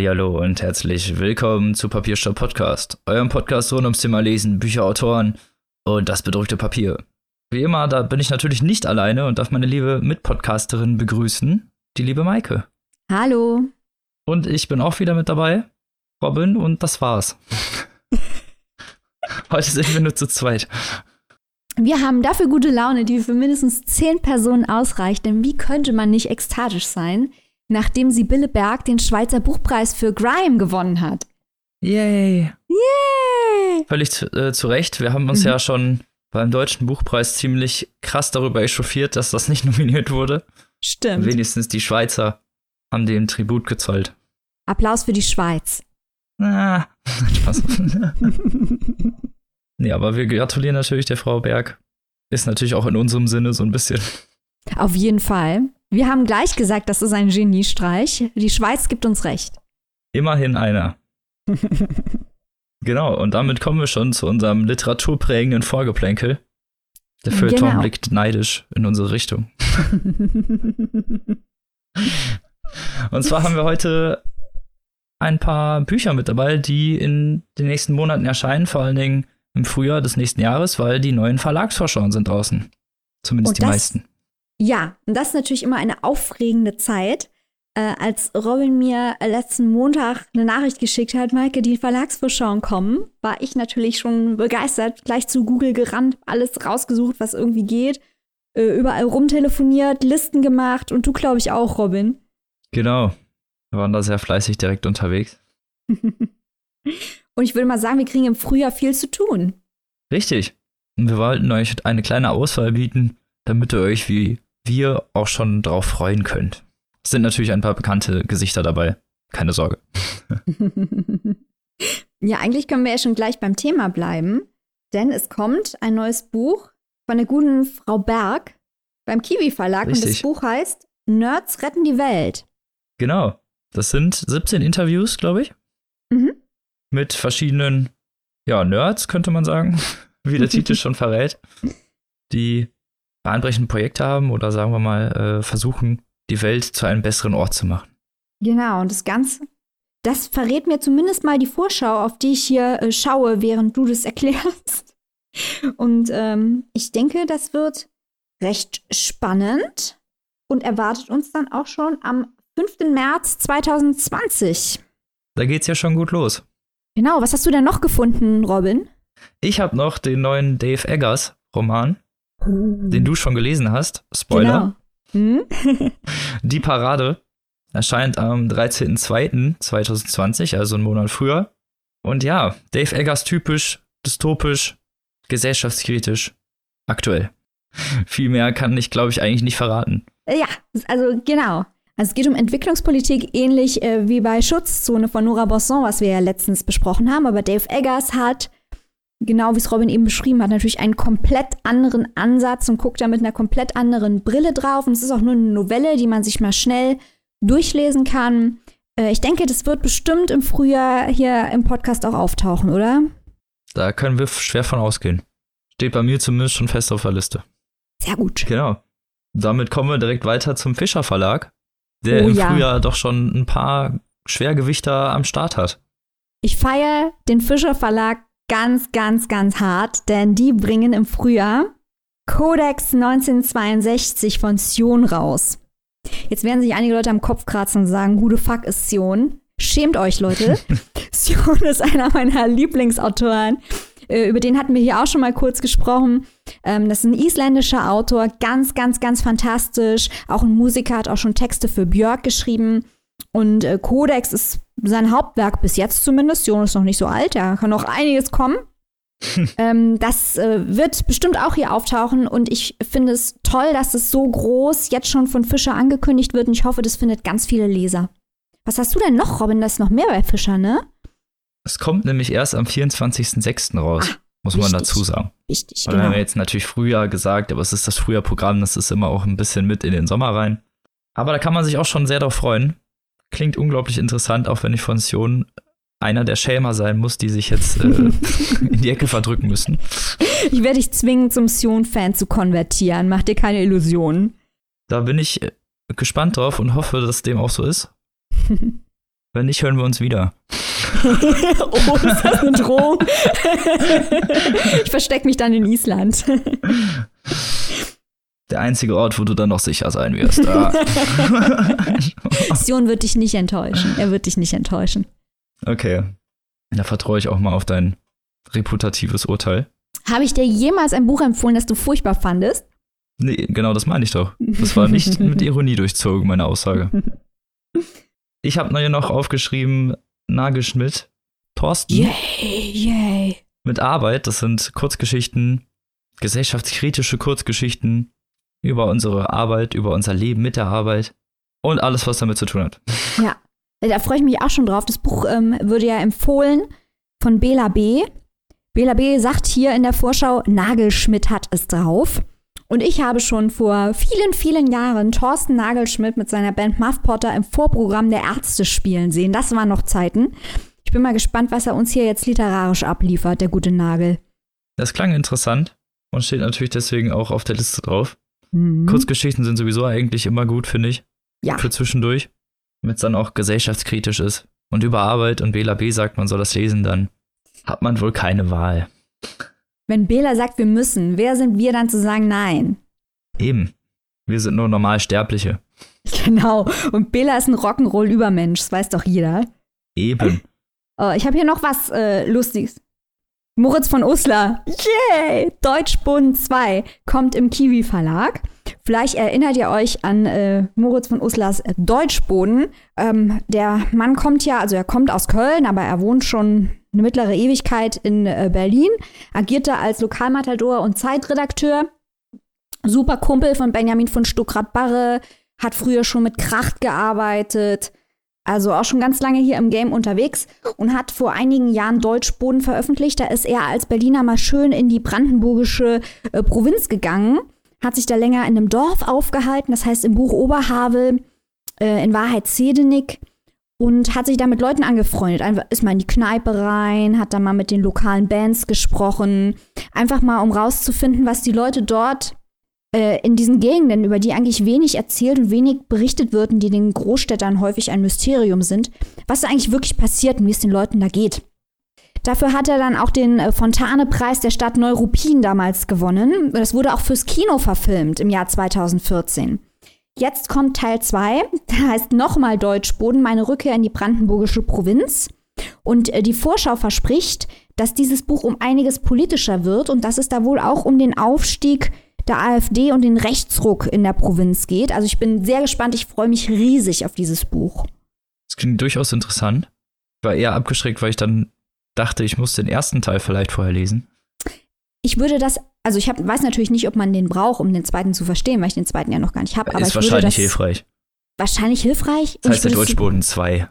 Hallihallo und herzlich willkommen zu Papierstopp Podcast, eurem Podcast rund ums Thema Lesen, Bücher, Autoren und das bedruckte Papier. Wie immer, da bin ich natürlich nicht alleine und darf meine liebe Mitpodcasterin begrüßen, die liebe Maike. Hallo. Und ich bin auch wieder mit dabei, Robin, und das war's. Heute sind wir nur zu zweit. Wir haben dafür gute Laune, die für mindestens zehn Personen ausreicht, denn wie könnte man nicht ekstatisch sein, nachdem Sibylle Berg den Schweizer Buchpreis für Grime gewonnen hat? Yay! Yay! Völlig zu, äh, zu Recht. Wir haben uns Mhm. ja schon beim Deutschen Buchpreis ziemlich krass darüber echauffiert, dass das nicht nominiert wurde. Stimmt. Wenigstens die Schweizer haben dem Tribut gezollt. Applaus für die Schweiz. Ah, Spaß. nee, aber wir gratulieren natürlich der Frau Berg. Ist natürlich auch in unserem Sinne so ein bisschen. Auf jeden Fall. Wir haben gleich gesagt, das ist ein Geniestreich. Die Schweiz gibt uns recht. Immerhin einer. Genau, und damit kommen wir schon zu unserem literaturprägenden Vorgeplänkel. Der Feuilleton Genau. blickt neidisch in unsere Richtung. Und zwar haben wir heute ein paar Bücher mit dabei, die in den nächsten Monaten erscheinen, vor allen Dingen im Frühjahr des nächsten Jahres, weil die neuen Verlagsvorschauen sind draußen. Zumindest Und die das- meisten. Ja, und das ist natürlich immer eine aufregende Zeit. Äh, als Robin mir äh, letzten Montag eine Nachricht geschickt hat, Maike, die Verlagsvorschauen kommen, war ich natürlich schon begeistert. Gleich zu Google gerannt, alles rausgesucht, was irgendwie geht. Äh, überall rumtelefoniert, Listen gemacht und du, glaube ich, auch, Robin. Genau. Wir waren da sehr fleißig direkt unterwegs. Und ich würde mal sagen, wir kriegen im Frühjahr viel zu tun. Richtig. Und wir wollten euch eine kleine Auswahl bieten, damit ihr euch wie wir auch schon drauf freuen könnt. Es sind natürlich ein paar bekannte Gesichter dabei. Keine Sorge. ja, eigentlich können wir ja schon gleich beim Thema bleiben, denn es kommt ein neues Buch von der guten Frau Berg beim Kiwi Verlag und das Richtig. Buch heißt Nerds retten die Welt. Genau. Das sind 17 Interviews, glaube ich, Mhm. mit verschiedenen, ja, Nerds, könnte man sagen, wie der Titel schon verrät, die bahnbrechende Projekte haben oder sagen wir mal äh, versuchen, die Welt zu einem besseren Ort zu machen. Genau, und das Ganze, das verrät mir zumindest mal die Vorschau, auf die ich hier äh, schaue, während du das erklärst. Und ähm, ich denke, das wird recht spannend und erwartet uns dann auch schon am 5. März 2020. Da geht's ja schon gut los. Genau, was hast du denn noch gefunden, Robin? Ich habe noch den neuen Dave Eggers Roman, den du schon gelesen hast. Spoiler. Genau. Hm? Die Parade erscheint am 13.02.2020, also einen Monat früher. Und ja, Dave Eggers typisch, dystopisch, gesellschaftskritisch, aktuell. Viel mehr kann ich, glaube ich, eigentlich nicht verraten. Ja, also genau. Also es geht um Entwicklungspolitik, ähnlich äh, wie bei Schutzzone von Nora Bosson, was wir ja letztens besprochen haben. Aber Dave Eggers hat, genau wie es Robin eben beschrieben hat, natürlich einen komplett anderen Ansatz und guckt da mit einer komplett anderen Brille drauf. Und es ist auch nur eine Novelle, die man sich mal schnell durchlesen kann. Äh, ich denke, das wird bestimmt im Frühjahr hier im Podcast auch auftauchen, oder? Da können wir schwer von ausgehen. Steht bei mir zumindest schon fest auf der Liste. Sehr gut. Genau. Damit kommen wir direkt weiter zum Fischer Verlag, der Oh im ja. Frühjahr doch schon ein paar Schwergewichter am Start hat. Ich feiere den Fischer Verlag ganz, ganz, ganz hart, denn die bringen im Frühjahr Codex 1962 von Sion raus. Jetzt werden sich einige Leute am Kopf kratzen und sagen, who the fuck ist Sion? Schämt euch, Leute. Sion ist einer meiner Lieblingsautoren. Äh, Über den hatten wir hier auch schon mal kurz gesprochen. Ähm, das ist ein isländischer Autor, ganz, ganz, ganz fantastisch. Auch ein Musiker hat auch schon Texte für Björk geschrieben. Und äh, Codex ist sein Hauptwerk bis jetzt zumindest. Jon ist noch nicht so alt, da kann noch einiges kommen. ähm, das äh, wird bestimmt auch hier auftauchen und ich finde es toll, dass es so groß jetzt schon von Fischer angekündigt wird und ich hoffe, das findet ganz viele Leser. Was hast du denn noch, Robin? Das ist noch mehr bei Fischer, ne? Es kommt nämlich erst am 24.06. raus, Ah, muss man wichtig. dazu sagen. Wichtig, Und wir genau. haben jetzt natürlich Frühjahr gesagt, aber es ist das Frühjahrprogramm, das ist immer auch ein bisschen mit in den Sommer rein. Aber da kann man sich auch schon sehr drauf freuen. Klingt unglaublich interessant, auch wenn ich von Sion einer der Schelmer sein muss, die sich jetzt äh, in die Ecke verdrücken müssen. Ich werde dich zwingen, zum Sion-Fan zu konvertieren. Mach dir keine Illusionen. Da bin ich äh, gespannt drauf und hoffe, dass dem auch so ist. Wenn nicht, hören wir uns wieder. oh, ist das eine Drohung? ich verstecke mich dann in Island. Der einzige Ort, wo du dann noch sicher sein wirst. Ja. Sion wird dich nicht enttäuschen. Er wird dich nicht enttäuschen. Okay. Da vertraue ich auch mal auf dein reputatives Urteil. Habe ich dir jemals ein Buch empfohlen, das du furchtbar fandest? Nee, genau das meine ich doch. Das war nicht mit Ironie durchzogen, meine Aussage. Ich habe mir noch aufgeschrieben, Nagelschmidt, Thorsten. Yay, yay. Mit Arbeit, das sind Kurzgeschichten, gesellschaftskritische Kurzgeschichten über unsere Arbeit, über unser Leben mit der Arbeit und alles, was damit zu tun hat. Ja, da freue ich mich auch schon drauf. Das Buch ähm, würde ja empfohlen von Bela B. Bela B. sagt hier in der Vorschau, Nagelschmidt hat es drauf. Und ich habe schon vor vielen, vielen Jahren Thorsten Nagelschmidt mit seiner Band Muff Potter im Vorprogramm der Ärzte spielen sehen. Das waren noch Zeiten. Ich bin mal gespannt, was er uns hier jetzt literarisch abliefert, der gute Nagel. Das klang interessant und steht natürlich deswegen auch auf der Liste drauf. Mhm. Kurzgeschichten sind sowieso eigentlich immer gut, finde ich. Ja. Für zwischendurch. Damit es dann auch gesellschaftskritisch ist. Und über Arbeit und Bela B sagt, man soll das lesen, dann hat man wohl keine Wahl. Wenn Bela sagt, wir müssen, wer sind wir dann zu sagen nein? Eben. Wir sind nur normal Sterbliche. Genau. Und Bela ist ein Rock'n'Roll-Übermensch, das weiß doch jeder. Eben. Oh, ich habe hier noch was äh, Lustiges. Moritz von Uslar. Yay! Deutschbund 2 kommt im Kiwi Verlag. Vielleicht erinnert ihr euch an äh, Moritz von Uslars Deutschboden. Ähm, der Mann kommt ja, also er kommt aus Köln, aber er wohnt schon eine mittlere Ewigkeit in äh, Berlin, agierte als Lokalmatador und Zeitredakteur. Super Kumpel von Benjamin von Stuckrad-Barre, hat früher schon mit Kracht gearbeitet, also auch schon ganz lange hier im Game unterwegs und hat vor einigen Jahren Deutschboden veröffentlicht. Da ist er als Berliner mal schön in die brandenburgische äh, Provinz gegangen, hat sich da länger in einem Dorf aufgehalten, das heißt im Buch Oberhavel, äh, in Wahrheit Zedenick und hat sich da mit Leuten angefreundet. Einfach ist mal in die Kneipe rein, hat da mal mit den lokalen Bands gesprochen. Einfach mal, um rauszufinden, was die Leute dort äh, in diesen Gegenden, über die eigentlich wenig erzählt und wenig berichtet wird und die den Großstädtern häufig ein Mysterium sind, was da eigentlich wirklich passiert und wie es den Leuten da geht. Dafür hat er dann auch den äh, Fontane-Preis der Stadt Neuruppin damals gewonnen. Das wurde auch fürs Kino verfilmt im Jahr 2014. Jetzt kommt Teil 2, der heißt nochmal Deutschboden, meine Rückkehr in die brandenburgische Provinz. Und äh, die Vorschau verspricht, dass dieses Buch um einiges politischer wird und dass es da wohl auch um den Aufstieg der AfD und den Rechtsruck in der Provinz geht. Also ich bin sehr gespannt, ich freue mich riesig auf dieses Buch. Das klingt durchaus interessant. Ich war eher abgeschreckt, weil ich dann dachte, ich muss den ersten Teil vielleicht vorher lesen. Ich würde das also ich hab, weiß natürlich nicht, ob man den braucht, um den zweiten zu verstehen, weil ich den zweiten ja noch gar nicht habe. Ist wahrscheinlich hilfreich. Wahrscheinlich hilfreich. Das heißt der Deutschboden 2.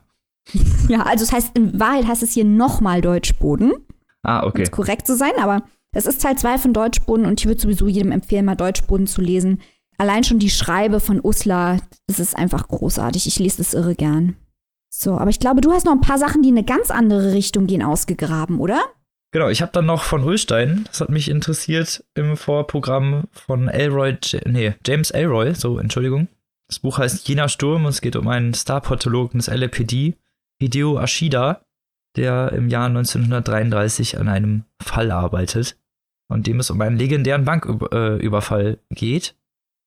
ja, also das heißt, in Wahrheit heißt es hier nochmal Deutschboden. Ah, okay. Um korrekt zu sein, aber das ist Teil 2 von Deutschboden und ich würde sowieso jedem empfehlen, mal Deutschboden zu lesen. Allein schon die Schreibe von Usla, das ist einfach großartig. Ich lese das irre gern. So, aber ich glaube, du hast noch ein paar Sachen, die in eine ganz andere Richtung gehen, ausgegraben, oder? Genau, ich habe dann noch von Rühlstein, das hat mich interessiert, im Vorprogramm von Elroy, nee, James Elroy, so, Entschuldigung. Das Buch heißt Jener Sturm und es geht um einen Starpathologen des LAPD, Hideo Ashida, der im Jahr 1933 an einem Fall arbeitet und dem es um einen legendären Banküberfall geht.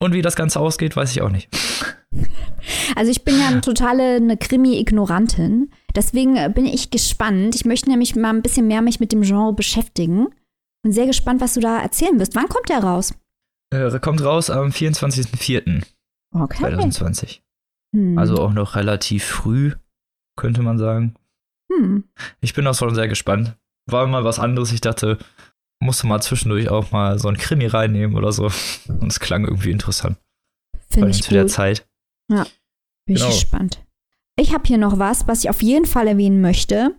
Und wie das Ganze ausgeht, weiß ich auch nicht. Also ich bin ja eine totale eine Krimi-Ignorantin. Deswegen äh, bin ich gespannt. Ich möchte nämlich mal ein bisschen mehr mich mit dem Genre beschäftigen. Bin sehr gespannt, was du da erzählen wirst. Wann kommt der raus? Äh, kommt raus am 24.04. Okay. 2020. Hm. Also auch noch relativ früh, könnte man sagen. Hm. Ich bin auch schon sehr gespannt. War mal was anderes. Ich dachte, musste mal zwischendurch auch mal so ein Krimi reinnehmen oder so. Und es klang irgendwie interessant. Finde ich zu gut. der Zeit. Ja, bin genau. ich gespannt. Ich habe hier noch was, was ich auf jeden Fall erwähnen möchte.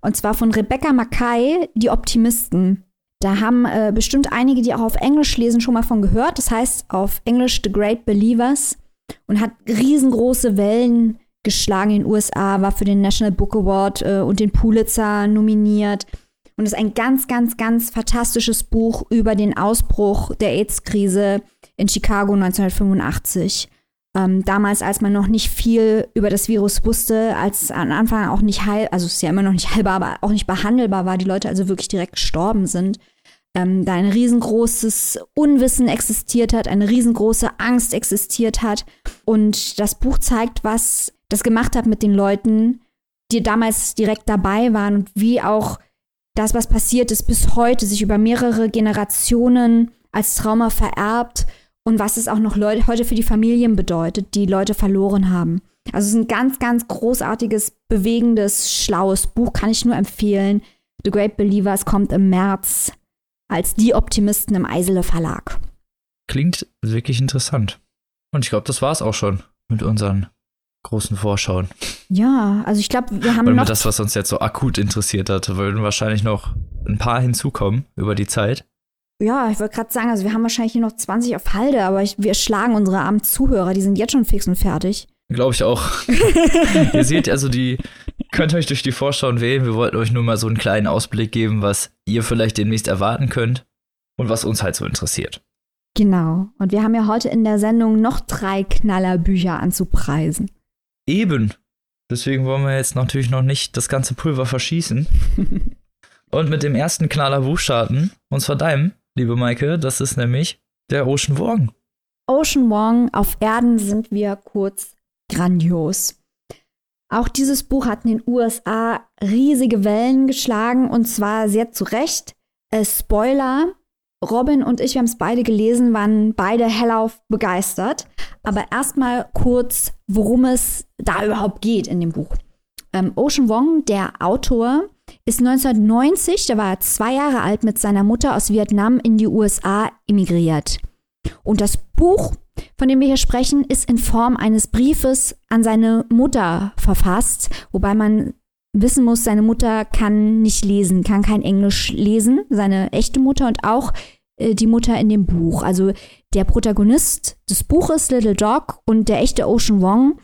Und zwar von Rebecca Mackay, Die Optimisten. Da haben äh, bestimmt einige, die auch auf Englisch lesen, schon mal von gehört. Das heißt auf Englisch The Great Believers und hat riesengroße Wellen geschlagen in den USA, war für den National Book Award äh, und den Pulitzer nominiert. Und ist ein ganz, ganz, ganz fantastisches Buch über den Ausbruch der AIDS-Krise in Chicago 1985. Ähm, damals, als man noch nicht viel über das Virus wusste, als am Anfang auch nicht heil, also es ist ja immer noch nicht heilbar, aber auch nicht behandelbar war, die Leute also wirklich direkt gestorben sind, ähm, da ein riesengroßes Unwissen existiert hat, eine riesengroße Angst existiert hat. Und das Buch zeigt, was das gemacht hat mit den Leuten, die damals direkt dabei waren und wie auch das, was passiert ist, bis heute sich über mehrere Generationen als Trauma vererbt und was es auch noch Leute, heute für die Familien bedeutet, die Leute verloren haben. Also es ist ein ganz, ganz großartiges, bewegendes, schlaues Buch, kann ich nur empfehlen. The Great Believers kommt im März als die Optimisten im Eisele Verlag. Klingt wirklich interessant. Und ich glaube, das war es auch schon mit unseren großen Vorschauen. Ja, also ich glaube, wir haben Weil noch das, was uns jetzt so akut interessiert hat, würden wahrscheinlich noch ein paar hinzukommen über die Zeit. Ja, ich wollte gerade sagen, also wir haben wahrscheinlich hier noch 20 auf Halde, aber ich, wir schlagen unsere armen Zuhörer, die sind jetzt schon fix und fertig. Glaube ich auch. Ihr seht also die, könnt euch durch die Vorschauen wählen. Wir wollten euch nur mal so einen kleinen Ausblick geben, was ihr vielleicht demnächst erwarten könnt und was uns halt so interessiert. Genau. Und wir haben ja heute in der Sendung noch drei Knallerbücher anzupreisen. Eben. Deswegen wollen wir jetzt natürlich noch nicht das ganze Pulver verschießen. und mit dem ersten Knallerbuch starten. Und zwar deinem, liebe Maike. Das ist nämlich der Ocean Wong. Ocean Wong, auf Erden sind wir kurz grandios. Auch dieses Buch hat in den USA riesige Wellen geschlagen und zwar sehr zu Recht. Äh, Spoiler, Robin und ich, wir haben es beide gelesen, waren beide hellauf begeistert. Aber erstmal kurz, worum es da überhaupt geht in dem Buch. Ähm, Ocean Wong, der Autor, ist 1990, da war er zwei Jahre alt, mit seiner Mutter aus Vietnam in die USA emigriert. Und das Buch, von dem wir hier sprechen, ist in Form eines Briefes an seine Mutter verfasst, wobei man wissen muss, seine Mutter kann nicht lesen, kann kein Englisch lesen, seine echte Mutter und auch äh, die Mutter in dem Buch. Also der Protagonist des Buches Little Dog und der echte Ocean Wong,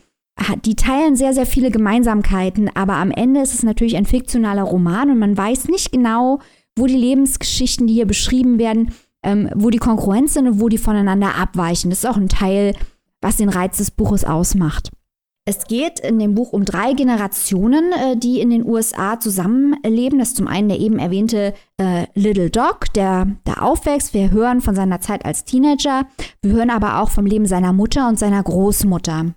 die teilen sehr, sehr viele Gemeinsamkeiten, aber am Ende ist es natürlich ein fiktionaler Roman und man weiß nicht genau, wo die Lebensgeschichten, die hier beschrieben werden, ähm, wo die Konkurrenz sind und wo die voneinander abweichen. Das ist auch ein Teil, was den Reiz des Buches ausmacht. Es geht in dem Buch um drei Generationen, äh, die in den USA zusammenleben. Das ist zum einen der eben erwähnte äh, Little Dog, der da aufwächst. Wir hören von seiner Zeit als Teenager. Wir hören aber auch vom Leben seiner Mutter und seiner Großmutter.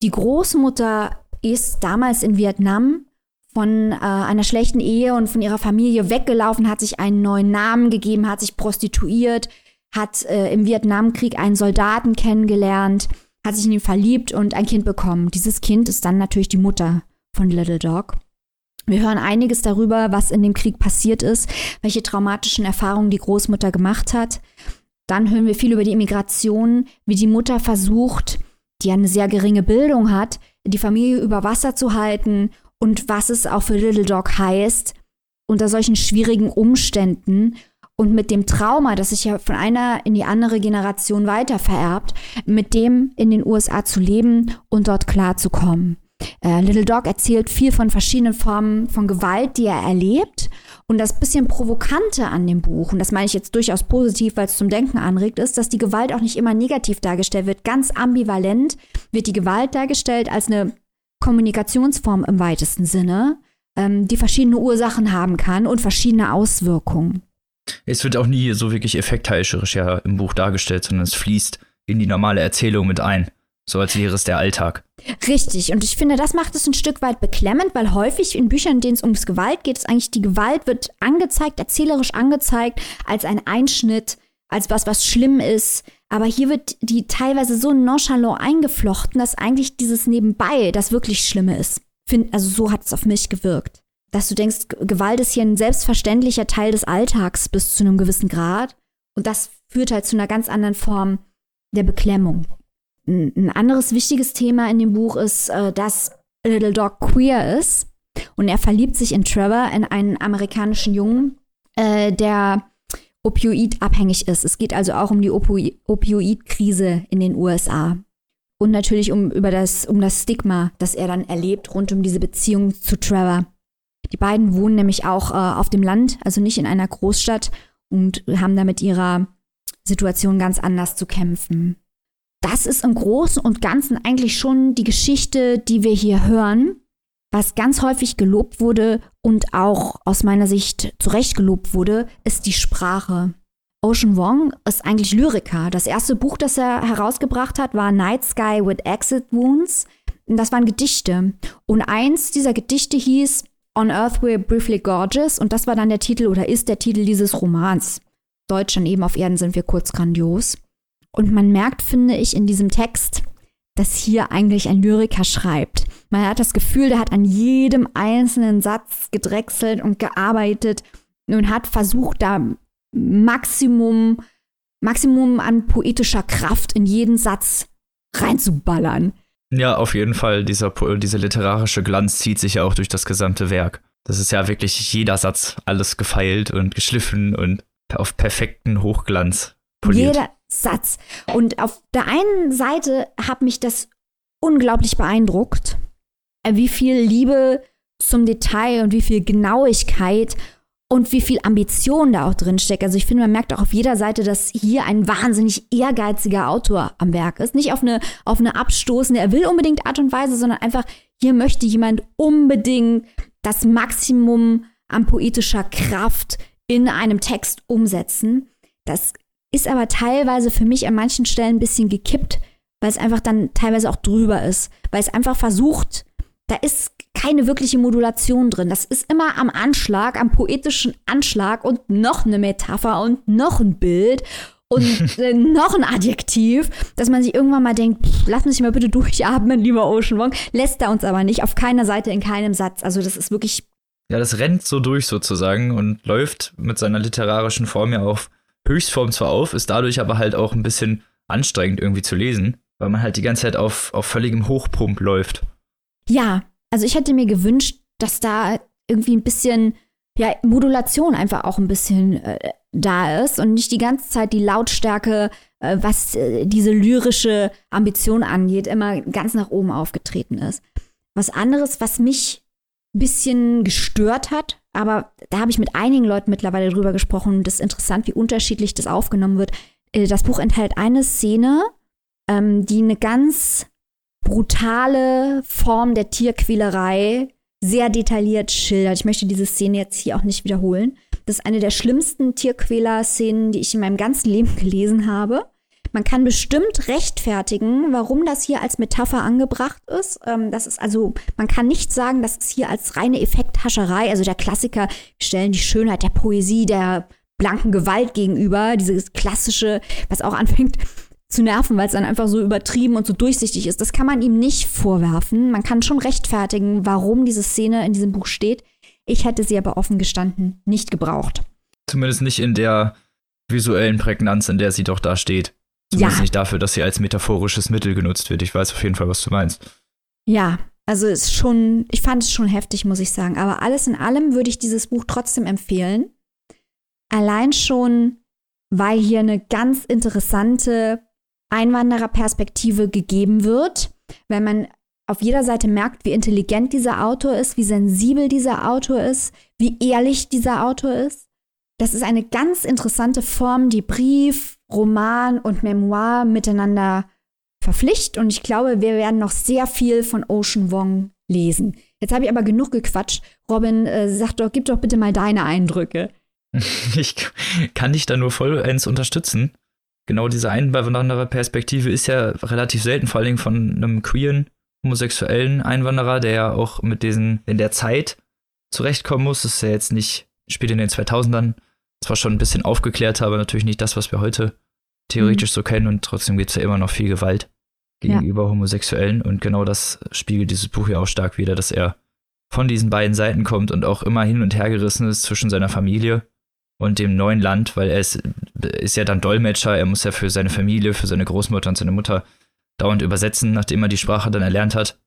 Die Großmutter ist damals in Vietnam von äh, einer schlechten Ehe und von ihrer Familie weggelaufen, hat sich einen neuen Namen gegeben, hat sich prostituiert, hat äh, im Vietnamkrieg einen Soldaten kennengelernt, hat sich in ihn verliebt und ein Kind bekommen. Dieses Kind ist dann natürlich die Mutter von Little Dog. Wir hören einiges darüber, was in dem Krieg passiert ist, welche traumatischen Erfahrungen die Großmutter gemacht hat. Dann hören wir viel über die Immigration, wie die Mutter versucht, die eine sehr geringe Bildung hat, die Familie über Wasser zu halten und was es auch für Little Dog heißt, unter solchen schwierigen Umständen und mit dem Trauma, das sich ja von einer in die andere Generation weiter vererbt, mit dem in den USA zu leben und dort klarzukommen. Äh, Little Dog erzählt viel von verschiedenen Formen von Gewalt, die er erlebt. Und das bisschen Provokante an dem Buch, und das meine ich jetzt durchaus positiv, weil es zum Denken anregt, ist, dass die Gewalt auch nicht immer negativ dargestellt wird. Ganz ambivalent wird die Gewalt dargestellt als eine Kommunikationsform im weitesten Sinne, ähm, die verschiedene Ursachen haben kann und verschiedene Auswirkungen. Es wird auch nie so wirklich effektheischerisch ja im Buch dargestellt, sondern es fließt in die normale Erzählung mit ein. So als wäre es der Alltag. Richtig. Und ich finde, das macht es ein Stück weit beklemmend, weil häufig in Büchern, in denen es ums Gewalt geht, ist eigentlich die Gewalt wird angezeigt, erzählerisch angezeigt, als ein Einschnitt, als was, was schlimm ist. Aber hier wird die teilweise so nonchalant eingeflochten, dass eigentlich dieses Nebenbei das wirklich Schlimme ist. Find, also so hat es auf mich gewirkt. Dass du denkst, Gewalt ist hier ein selbstverständlicher Teil des Alltags bis zu einem gewissen Grad. Und das führt halt zu einer ganz anderen Form der Beklemmung. Ein anderes wichtiges Thema in dem Buch ist, äh, dass Little Dog queer ist. Und er verliebt sich in Trevor, in einen amerikanischen Jungen, äh, der opioidabhängig ist. Es geht also auch um die Opi Opioidkrise in den USA. Und natürlich um, über das, um das Stigma, das er dann erlebt rund um diese Beziehung zu Trevor. Die beiden wohnen nämlich auch äh, auf dem Land, also nicht in einer Großstadt und haben da mit ihrer Situation ganz anders zu kämpfen. das ist im Großen und Ganzen eigentlich schon die Geschichte, die wir hier hören. Was ganz häufig gelobt wurde und auch aus meiner Sicht zu Recht gelobt wurde, ist die Sprache. Ocean Wong ist eigentlich Lyriker. Das erste Buch, das er herausgebracht hat, war Night Sky with Exit Wounds. Das waren Gedichte. Und eins dieser Gedichte hieß On Earth We're Briefly Gorgeous. Und das war dann der Titel oder ist der Titel dieses Romans. Deutsch dann eben auf Erden sind wir kurz grandios. Und man merkt, finde ich, in diesem Text, dass hier eigentlich ein Lyriker schreibt. Man hat das Gefühl, der hat an jedem einzelnen Satz gedrechselt und gearbeitet und hat versucht, da Maximum, Maximum an poetischer Kraft in jeden Satz reinzuballern. Ja, auf jeden Fall. Dieser, dieser literarische Glanz zieht sich ja auch durch das gesamte Werk. Das ist ja wirklich jeder Satz alles gefeilt und geschliffen und auf perfekten Hochglanz poliert. Jeder Satz. Und auf der einen Seite hat mich das unglaublich beeindruckt, wie viel Liebe zum Detail und wie viel Genauigkeit und wie viel Ambition da auch drin steckt. Also ich finde, man merkt auch auf jeder Seite, dass hier ein wahnsinnig ehrgeiziger Autor am Werk ist. Nicht auf eine, auf eine abstoßende, er will unbedingt Art und Weise, sondern einfach, hier möchte jemand unbedingt das Maximum an poetischer Kraft in einem Text umsetzen. Das ist aber teilweise für mich an manchen Stellen ein bisschen gekippt, weil es einfach dann teilweise auch drüber ist, weil es einfach versucht, da ist keine wirkliche Modulation drin. Das ist immer am Anschlag, am poetischen Anschlag und noch eine Metapher und noch ein Bild und äh, noch ein Adjektiv, dass man sich irgendwann mal denkt, pff, lass mich mal bitte durchatmen, lieber Ocean Wong. Lässt er uns aber nicht, auf keiner Seite, in keinem Satz. Also das ist wirklich. Ja, das rennt so durch sozusagen und läuft mit seiner literarischen Form ja auf Höchstform zwar auf, ist dadurch aber halt auch ein bisschen anstrengend irgendwie zu lesen, weil man halt die ganze Zeit auf, auf völligem Hochpump läuft. Ja, also ich hätte mir gewünscht, dass da irgendwie ein bisschen, ja, Modulation einfach auch ein bisschen äh, da ist und nicht die ganze Zeit die Lautstärke, äh, was äh, diese lyrische Ambition angeht, immer ganz nach oben aufgetreten ist. Was anderes, was mich ein bisschen gestört hat, aber da habe ich mit einigen Leuten mittlerweile drüber gesprochen das ist interessant, wie unterschiedlich das aufgenommen wird. Äh, das Buch enthält eine Szene, ähm, die eine ganz brutale Form der Tierquälerei sehr detailliert schildert. Ich möchte diese Szene jetzt hier auch nicht wiederholen. Das ist eine der schlimmsten Tierquäler-Szenen, die ich in meinem ganzen Leben gelesen habe. Man kann bestimmt rechtfertigen, warum das hier als Metapher angebracht ist. Ähm, das ist also, man kann nicht sagen, dass es hier als reine Effekthascherei, also der Klassiker, stellen die Schönheit der Poesie, der blanken Gewalt gegenüber, dieses klassische, was auch anfängt zu nerven, weil es dann einfach so übertrieben und so durchsichtig ist. Das kann man ihm nicht vorwerfen. Man kann schon rechtfertigen, warum diese Szene in diesem Buch steht. Ich hätte sie aber offen gestanden nicht gebraucht. Zumindest nicht in der visuellen Prägnanz, in der sie doch da steht. Zumindest ja. nicht dafür, dass sie als metaphorisches Mittel genutzt wird. Ich weiß auf jeden Fall, was du meinst. Ja, also ist schon, ich fand es schon heftig, muss ich sagen. Aber alles in allem würde ich dieses Buch trotzdem empfehlen. Allein schon, weil hier eine ganz interessante Einwandererperspektive gegeben wird, wenn man auf jeder Seite merkt, wie intelligent dieser Autor ist, wie sensibel dieser Autor ist, wie ehrlich dieser Autor ist. Das ist eine ganz interessante Form, die Brief, Roman und Memoir miteinander verpflichtet. Und ich glaube, wir werden noch sehr viel von Ocean Wong lesen. Jetzt habe ich aber genug gequatscht. Robin, äh, sag doch, gib doch bitte mal deine Eindrücke. Ich kann dich da nur vollends unterstützen genau diese Einwanderer-Perspektive ist ja relativ selten, vor allen Dingen von einem queeren, homosexuellen Einwanderer, der ja auch mit diesen, in der Zeit zurechtkommen muss. Das ist ja jetzt nicht, spielt in den 2000ern, zwar schon ein bisschen aufgeklärt, aber natürlich nicht das, was wir heute theoretisch mhm. so kennen und trotzdem gibt es ja immer noch viel Gewalt gegenüber ja. Homosexuellen und genau das spiegelt dieses Buch ja auch stark wieder, dass er von diesen beiden Seiten kommt und auch immer hin und her gerissen ist zwischen seiner Familie und dem neuen Land, weil er ist, ist ja dann Dolmetscher, er muss ja für seine Familie, für seine Großmutter und seine Mutter dauernd übersetzen, nachdem er die Sprache dann erlernt hat.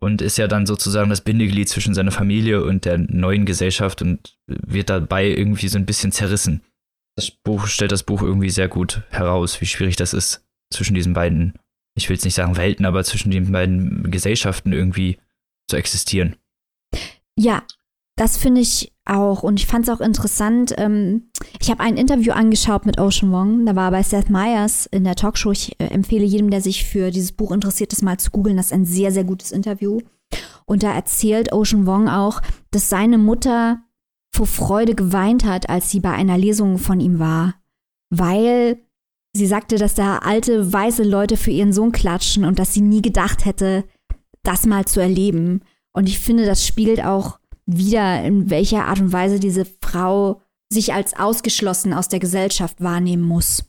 Und ist ja dann sozusagen das Bindeglied zwischen seiner Familie und der neuen Gesellschaft und wird dabei irgendwie so ein bisschen zerrissen. Das Buch stellt das Buch irgendwie sehr gut heraus, wie schwierig das ist, zwischen diesen beiden, ich will jetzt nicht sagen Welten, aber zwischen den beiden Gesellschaften irgendwie zu existieren. Ja, Das finde ich auch. Und ich fand es auch interessant. Ähm, ich habe ein Interview angeschaut mit Ocean Wong. Da war bei Seth Meyers in der Talkshow. Ich äh, empfehle jedem, der sich für dieses Buch interessiert, das mal zu googeln. Das ist ein sehr, sehr gutes Interview. Und da erzählt Ocean Wong auch, dass seine Mutter vor Freude geweint hat, als sie bei einer Lesung von ihm war. Weil sie sagte, dass da alte, weiße Leute für ihren Sohn klatschen und dass sie nie gedacht hätte, das mal zu erleben. Und ich finde, das spiegelt auch wieder, in welcher Art und Weise diese Frau sich als ausgeschlossen aus der Gesellschaft wahrnehmen muss.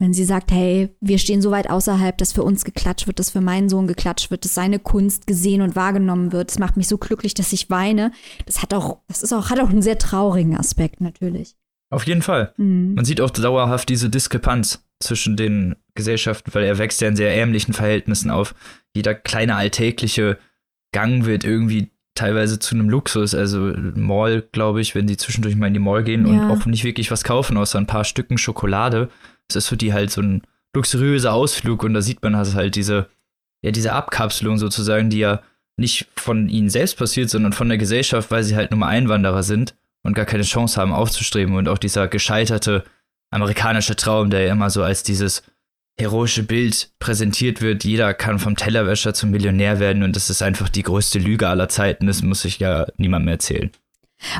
Wenn sie sagt, hey, wir stehen so weit außerhalb, dass für uns geklatscht wird, dass für meinen Sohn geklatscht wird, dass seine Kunst gesehen und wahrgenommen wird. Das macht mich so glücklich, dass ich weine. Das hat auch, das ist auch, hat auch einen sehr traurigen Aspekt natürlich. Auf jeden Fall. Mhm. Man sieht auch dauerhaft diese Diskrepanz zwischen den Gesellschaften, weil er wächst ja in sehr ärmlichen Verhältnissen auf. Jeder kleine alltägliche Gang wird irgendwie teilweise zu einem Luxus. Also Mall, glaube ich, wenn die zwischendurch mal in die Mall gehen ja. und auch nicht wirklich was kaufen, außer ein paar Stücken Schokolade. Das ist für die halt so ein luxuriöser Ausflug und da sieht man halt diese, ja, diese Abkapselung sozusagen, die ja nicht von ihnen selbst passiert, sondern von der Gesellschaft, weil sie halt nur mal Einwanderer sind und gar keine Chance haben aufzustreben und auch dieser gescheiterte amerikanische Traum, der ja immer so als dieses heroische Bild präsentiert wird, jeder kann vom Tellerwäscher zum Millionär werden und das ist einfach die größte Lüge aller Zeiten, das muss ich ja niemandem erzählen.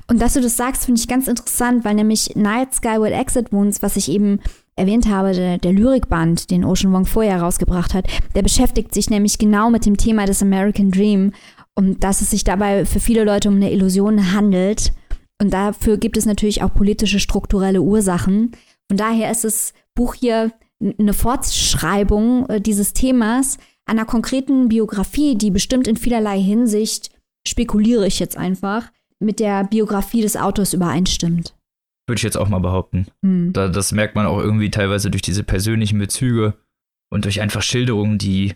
Und dass du das sagst, finde ich ganz interessant, weil nämlich Night Sky with Exit Wounds, was ich eben erwähnt habe, der, der Lyrikband, den Ocean Wong vorher herausgebracht hat, der beschäftigt sich nämlich genau mit dem Thema des American Dream und dass es sich dabei für viele Leute um eine Illusion handelt. Und dafür gibt es natürlich auch politische, strukturelle Ursachen. Von daher ist das Buch hier eine Fortschreibung äh, dieses Themas einer konkreten Biografie, die bestimmt in vielerlei Hinsicht, spekuliere ich jetzt einfach, mit der Biografie des Autors übereinstimmt. Würde ich jetzt auch mal behaupten. Hm. Da, das merkt man auch irgendwie teilweise durch diese persönlichen Bezüge und durch einfach Schilderungen, die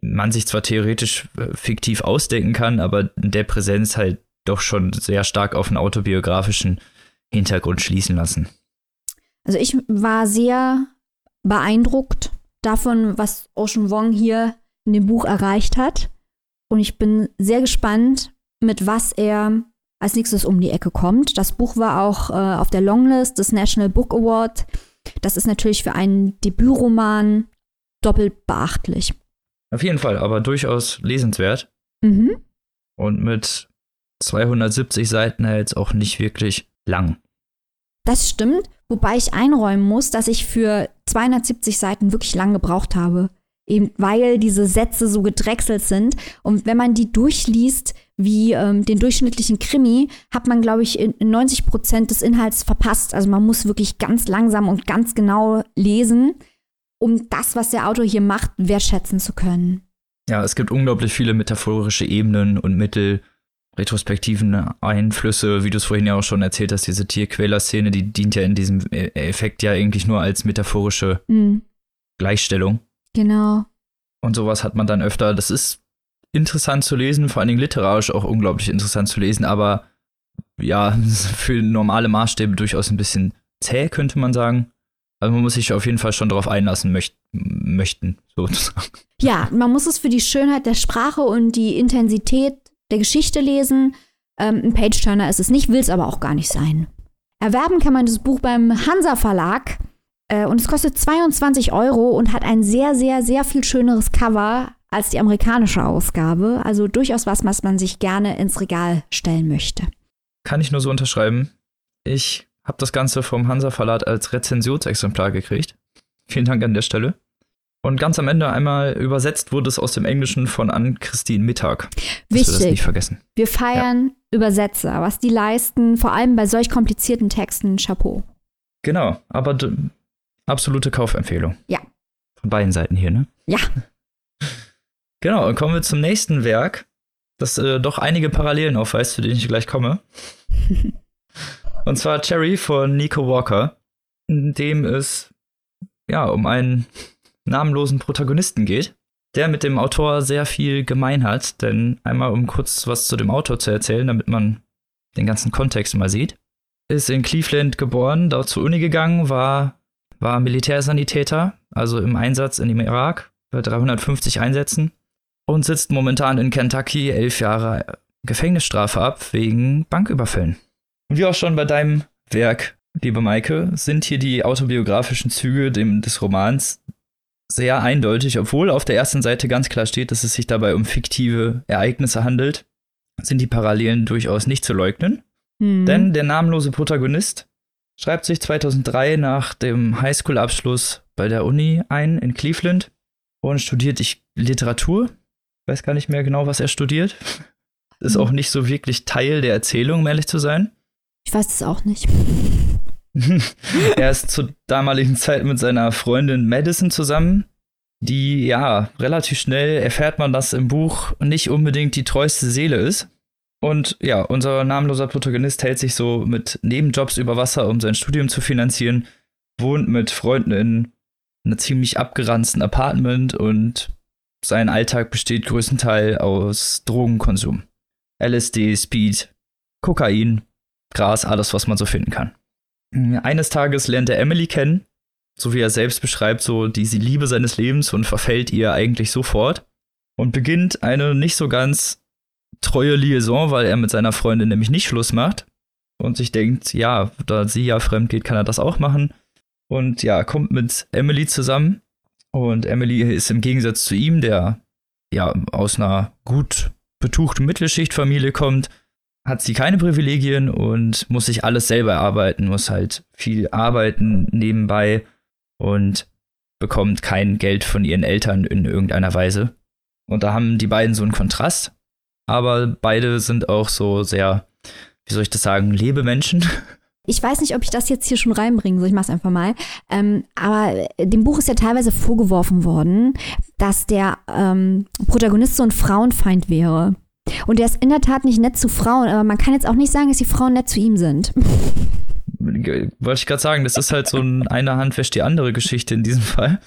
man sich zwar theoretisch äh, fiktiv ausdenken kann, aber in der Präsenz halt doch schon sehr stark auf einen autobiografischen Hintergrund schließen lassen. Also ich war sehr beeindruckt davon, was Ocean Wong hier in dem Buch erreicht hat. Und ich bin sehr gespannt, mit was er als nächstes um die Ecke kommt. Das Buch war auch äh, auf der Longlist des National Book Award. Das ist natürlich für einen Debütroman doppelt beachtlich. Auf jeden Fall, aber durchaus lesenswert. Mhm. Und mit 270 Seiten jetzt auch nicht wirklich lang. Das stimmt, wobei ich einräumen muss, dass ich für 270 Seiten wirklich lang gebraucht habe. Eben weil diese Sätze so gedrechselt sind. Und wenn man die durchliest, wie ähm, den durchschnittlichen Krimi, hat man, glaube ich, in 90 Prozent des Inhalts verpasst. Also man muss wirklich ganz langsam und ganz genau lesen, um das, was der Autor hier macht, wertschätzen zu können. Ja, es gibt unglaublich viele metaphorische Ebenen und Mittel, retrospektiven Einflüsse, wie du es vorhin ja auch schon erzählt hast, diese Tierquäler-Szene, die dient ja in diesem e-, Effekt ja eigentlich nur als metaphorische mhm. Gleichstellung. Genau. Und sowas hat man dann öfter. Das ist interessant zu lesen, vor allen Dingen literarisch auch unglaublich interessant zu lesen, aber ja, für normale Maßstäbe durchaus ein bisschen zäh, könnte man sagen. Also man muss sich auf jeden Fall schon darauf einlassen möcht möchten, sozusagen. Ja, man muss es für die Schönheit der Sprache und die Intensität der Geschichte lesen. Ähm, ein Page-Turner ist es nicht, will es aber auch gar nicht sein. Erwerben kann man das Buch beim Hansa Verlag äh, und es kostet 22 Euro und hat ein sehr, sehr, sehr viel schöneres Cover als die amerikanische Ausgabe. Also durchaus was, was man sich gerne ins Regal stellen möchte. Kann ich nur so unterschreiben. Ich habe das Ganze vom Hansa Verlag als Rezensionsexemplar gekriegt. Vielen Dank an der Stelle. Und ganz am Ende einmal übersetzt wurde es aus dem Englischen von Ann-Christine Mittag. Wichtig. Wir das nicht vergessen. Wir feiern ja. Übersetzer, was die leisten, vor allem bei solch komplizierten Texten, Chapeau. Genau, aber absolute Kaufempfehlung. Ja. Von beiden Seiten hier, ne? Ja. Genau, und kommen wir zum nächsten Werk, das äh, doch einige Parallelen aufweist, zu denen ich gleich komme. und zwar Cherry von Nico Walker, in dem es ja um einen namenlosen Protagonisten geht, der mit dem Autor sehr viel gemein hat. Denn einmal, um kurz was zu dem Autor zu erzählen, damit man den ganzen Kontext mal sieht, ist in Cleveland geboren, dort zur Uni gegangen, war, war Militärsanitäter, also im Einsatz in dem Irak, bei 350 Einsätzen und sitzt momentan in Kentucky, elf Jahre Gefängnisstrafe ab wegen Banküberfällen. Und wie auch schon bei deinem Werk, liebe Maike, sind hier die autobiografischen Züge dem, des Romans sehr eindeutig, obwohl auf der ersten Seite ganz klar steht, dass es sich dabei um fiktive Ereignisse handelt, sind die Parallelen durchaus nicht zu leugnen. Mhm. Denn der namenlose Protagonist schreibt sich 2003 nach dem Highschool-Abschluss bei der Uni ein in Cleveland und studiert ich Literatur. Weiß gar nicht mehr genau, was er studiert. Ist mhm. auch nicht so wirklich Teil der Erzählung, um ehrlich zu sein. Ich weiß es auch nicht. er ist zur damaligen Zeit mit seiner Freundin Madison zusammen, die ja relativ schnell erfährt man, dass im Buch nicht unbedingt die treueste Seele ist. Und ja, unser namenloser Protagonist hält sich so mit Nebenjobs über Wasser, um sein Studium zu finanzieren, wohnt mit Freunden in einem ziemlich abgeranzten Apartment und sein Alltag besteht größtenteils aus Drogenkonsum. LSD, Speed, Kokain, Gras, alles, was man so finden kann. Eines Tages lernt er Emily kennen, so wie er selbst beschreibt, so diese Liebe seines Lebens und verfällt ihr eigentlich sofort und beginnt eine nicht so ganz treue Liaison, weil er mit seiner Freundin nämlich nicht Schluss macht und sich denkt, ja, da sie ja fremd geht, kann er das auch machen. Und ja, kommt mit Emily zusammen und Emily ist im Gegensatz zu ihm, der ja aus einer gut betuchten Mittelschichtfamilie kommt, hat sie keine Privilegien und muss sich alles selber erarbeiten, muss halt viel arbeiten nebenbei und bekommt kein Geld von ihren Eltern in irgendeiner Weise. Und da haben die beiden so einen Kontrast, aber beide sind auch so sehr, wie soll ich das sagen, Lebemenschen. Ich weiß nicht, ob ich das jetzt hier schon reinbringen soll. Ich mach's einfach mal. Ähm, aber dem Buch ist ja teilweise vorgeworfen worden, dass der ähm, Protagonist so ein Frauenfeind wäre. Und er ist in der Tat nicht nett zu Frauen, aber man kann jetzt auch nicht sagen, dass die Frauen nett zu ihm sind. Wollte ich gerade sagen, das ist halt so ein eine Hand wäscht die andere Geschichte in diesem Fall.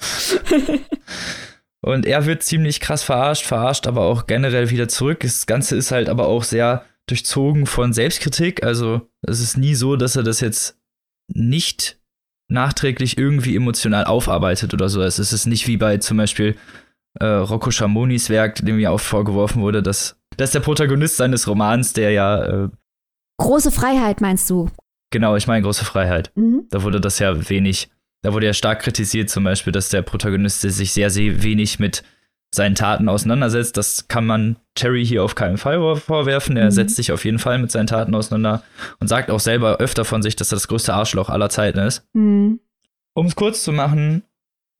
Und er wird ziemlich krass verarscht, verarscht aber auch generell wieder zurück. Das Ganze ist halt aber auch sehr durchzogen von Selbstkritik. Also es ist nie so, dass er das jetzt nicht nachträglich irgendwie emotional aufarbeitet oder so. Es ist nicht wie bei zum Beispiel äh, Rocco Schamonis Werk, dem mir auch vorgeworfen wurde, dass, dass der Protagonist seines Romans, der ja äh, Große Freiheit meinst du? Genau, ich meine große Freiheit. Mhm. Da wurde das ja wenig, da wurde ja stark kritisiert, zum Beispiel, dass der Protagonist sich sehr, sehr wenig mit seinen Taten auseinandersetzt. Das kann man Terry hier auf keinen Fall vorwerfen. Er mhm. setzt sich auf jeden Fall mit seinen Taten auseinander und sagt auch selber öfter von sich, dass er das größte Arschloch aller Zeiten ist. Mhm. Um es kurz zu machen,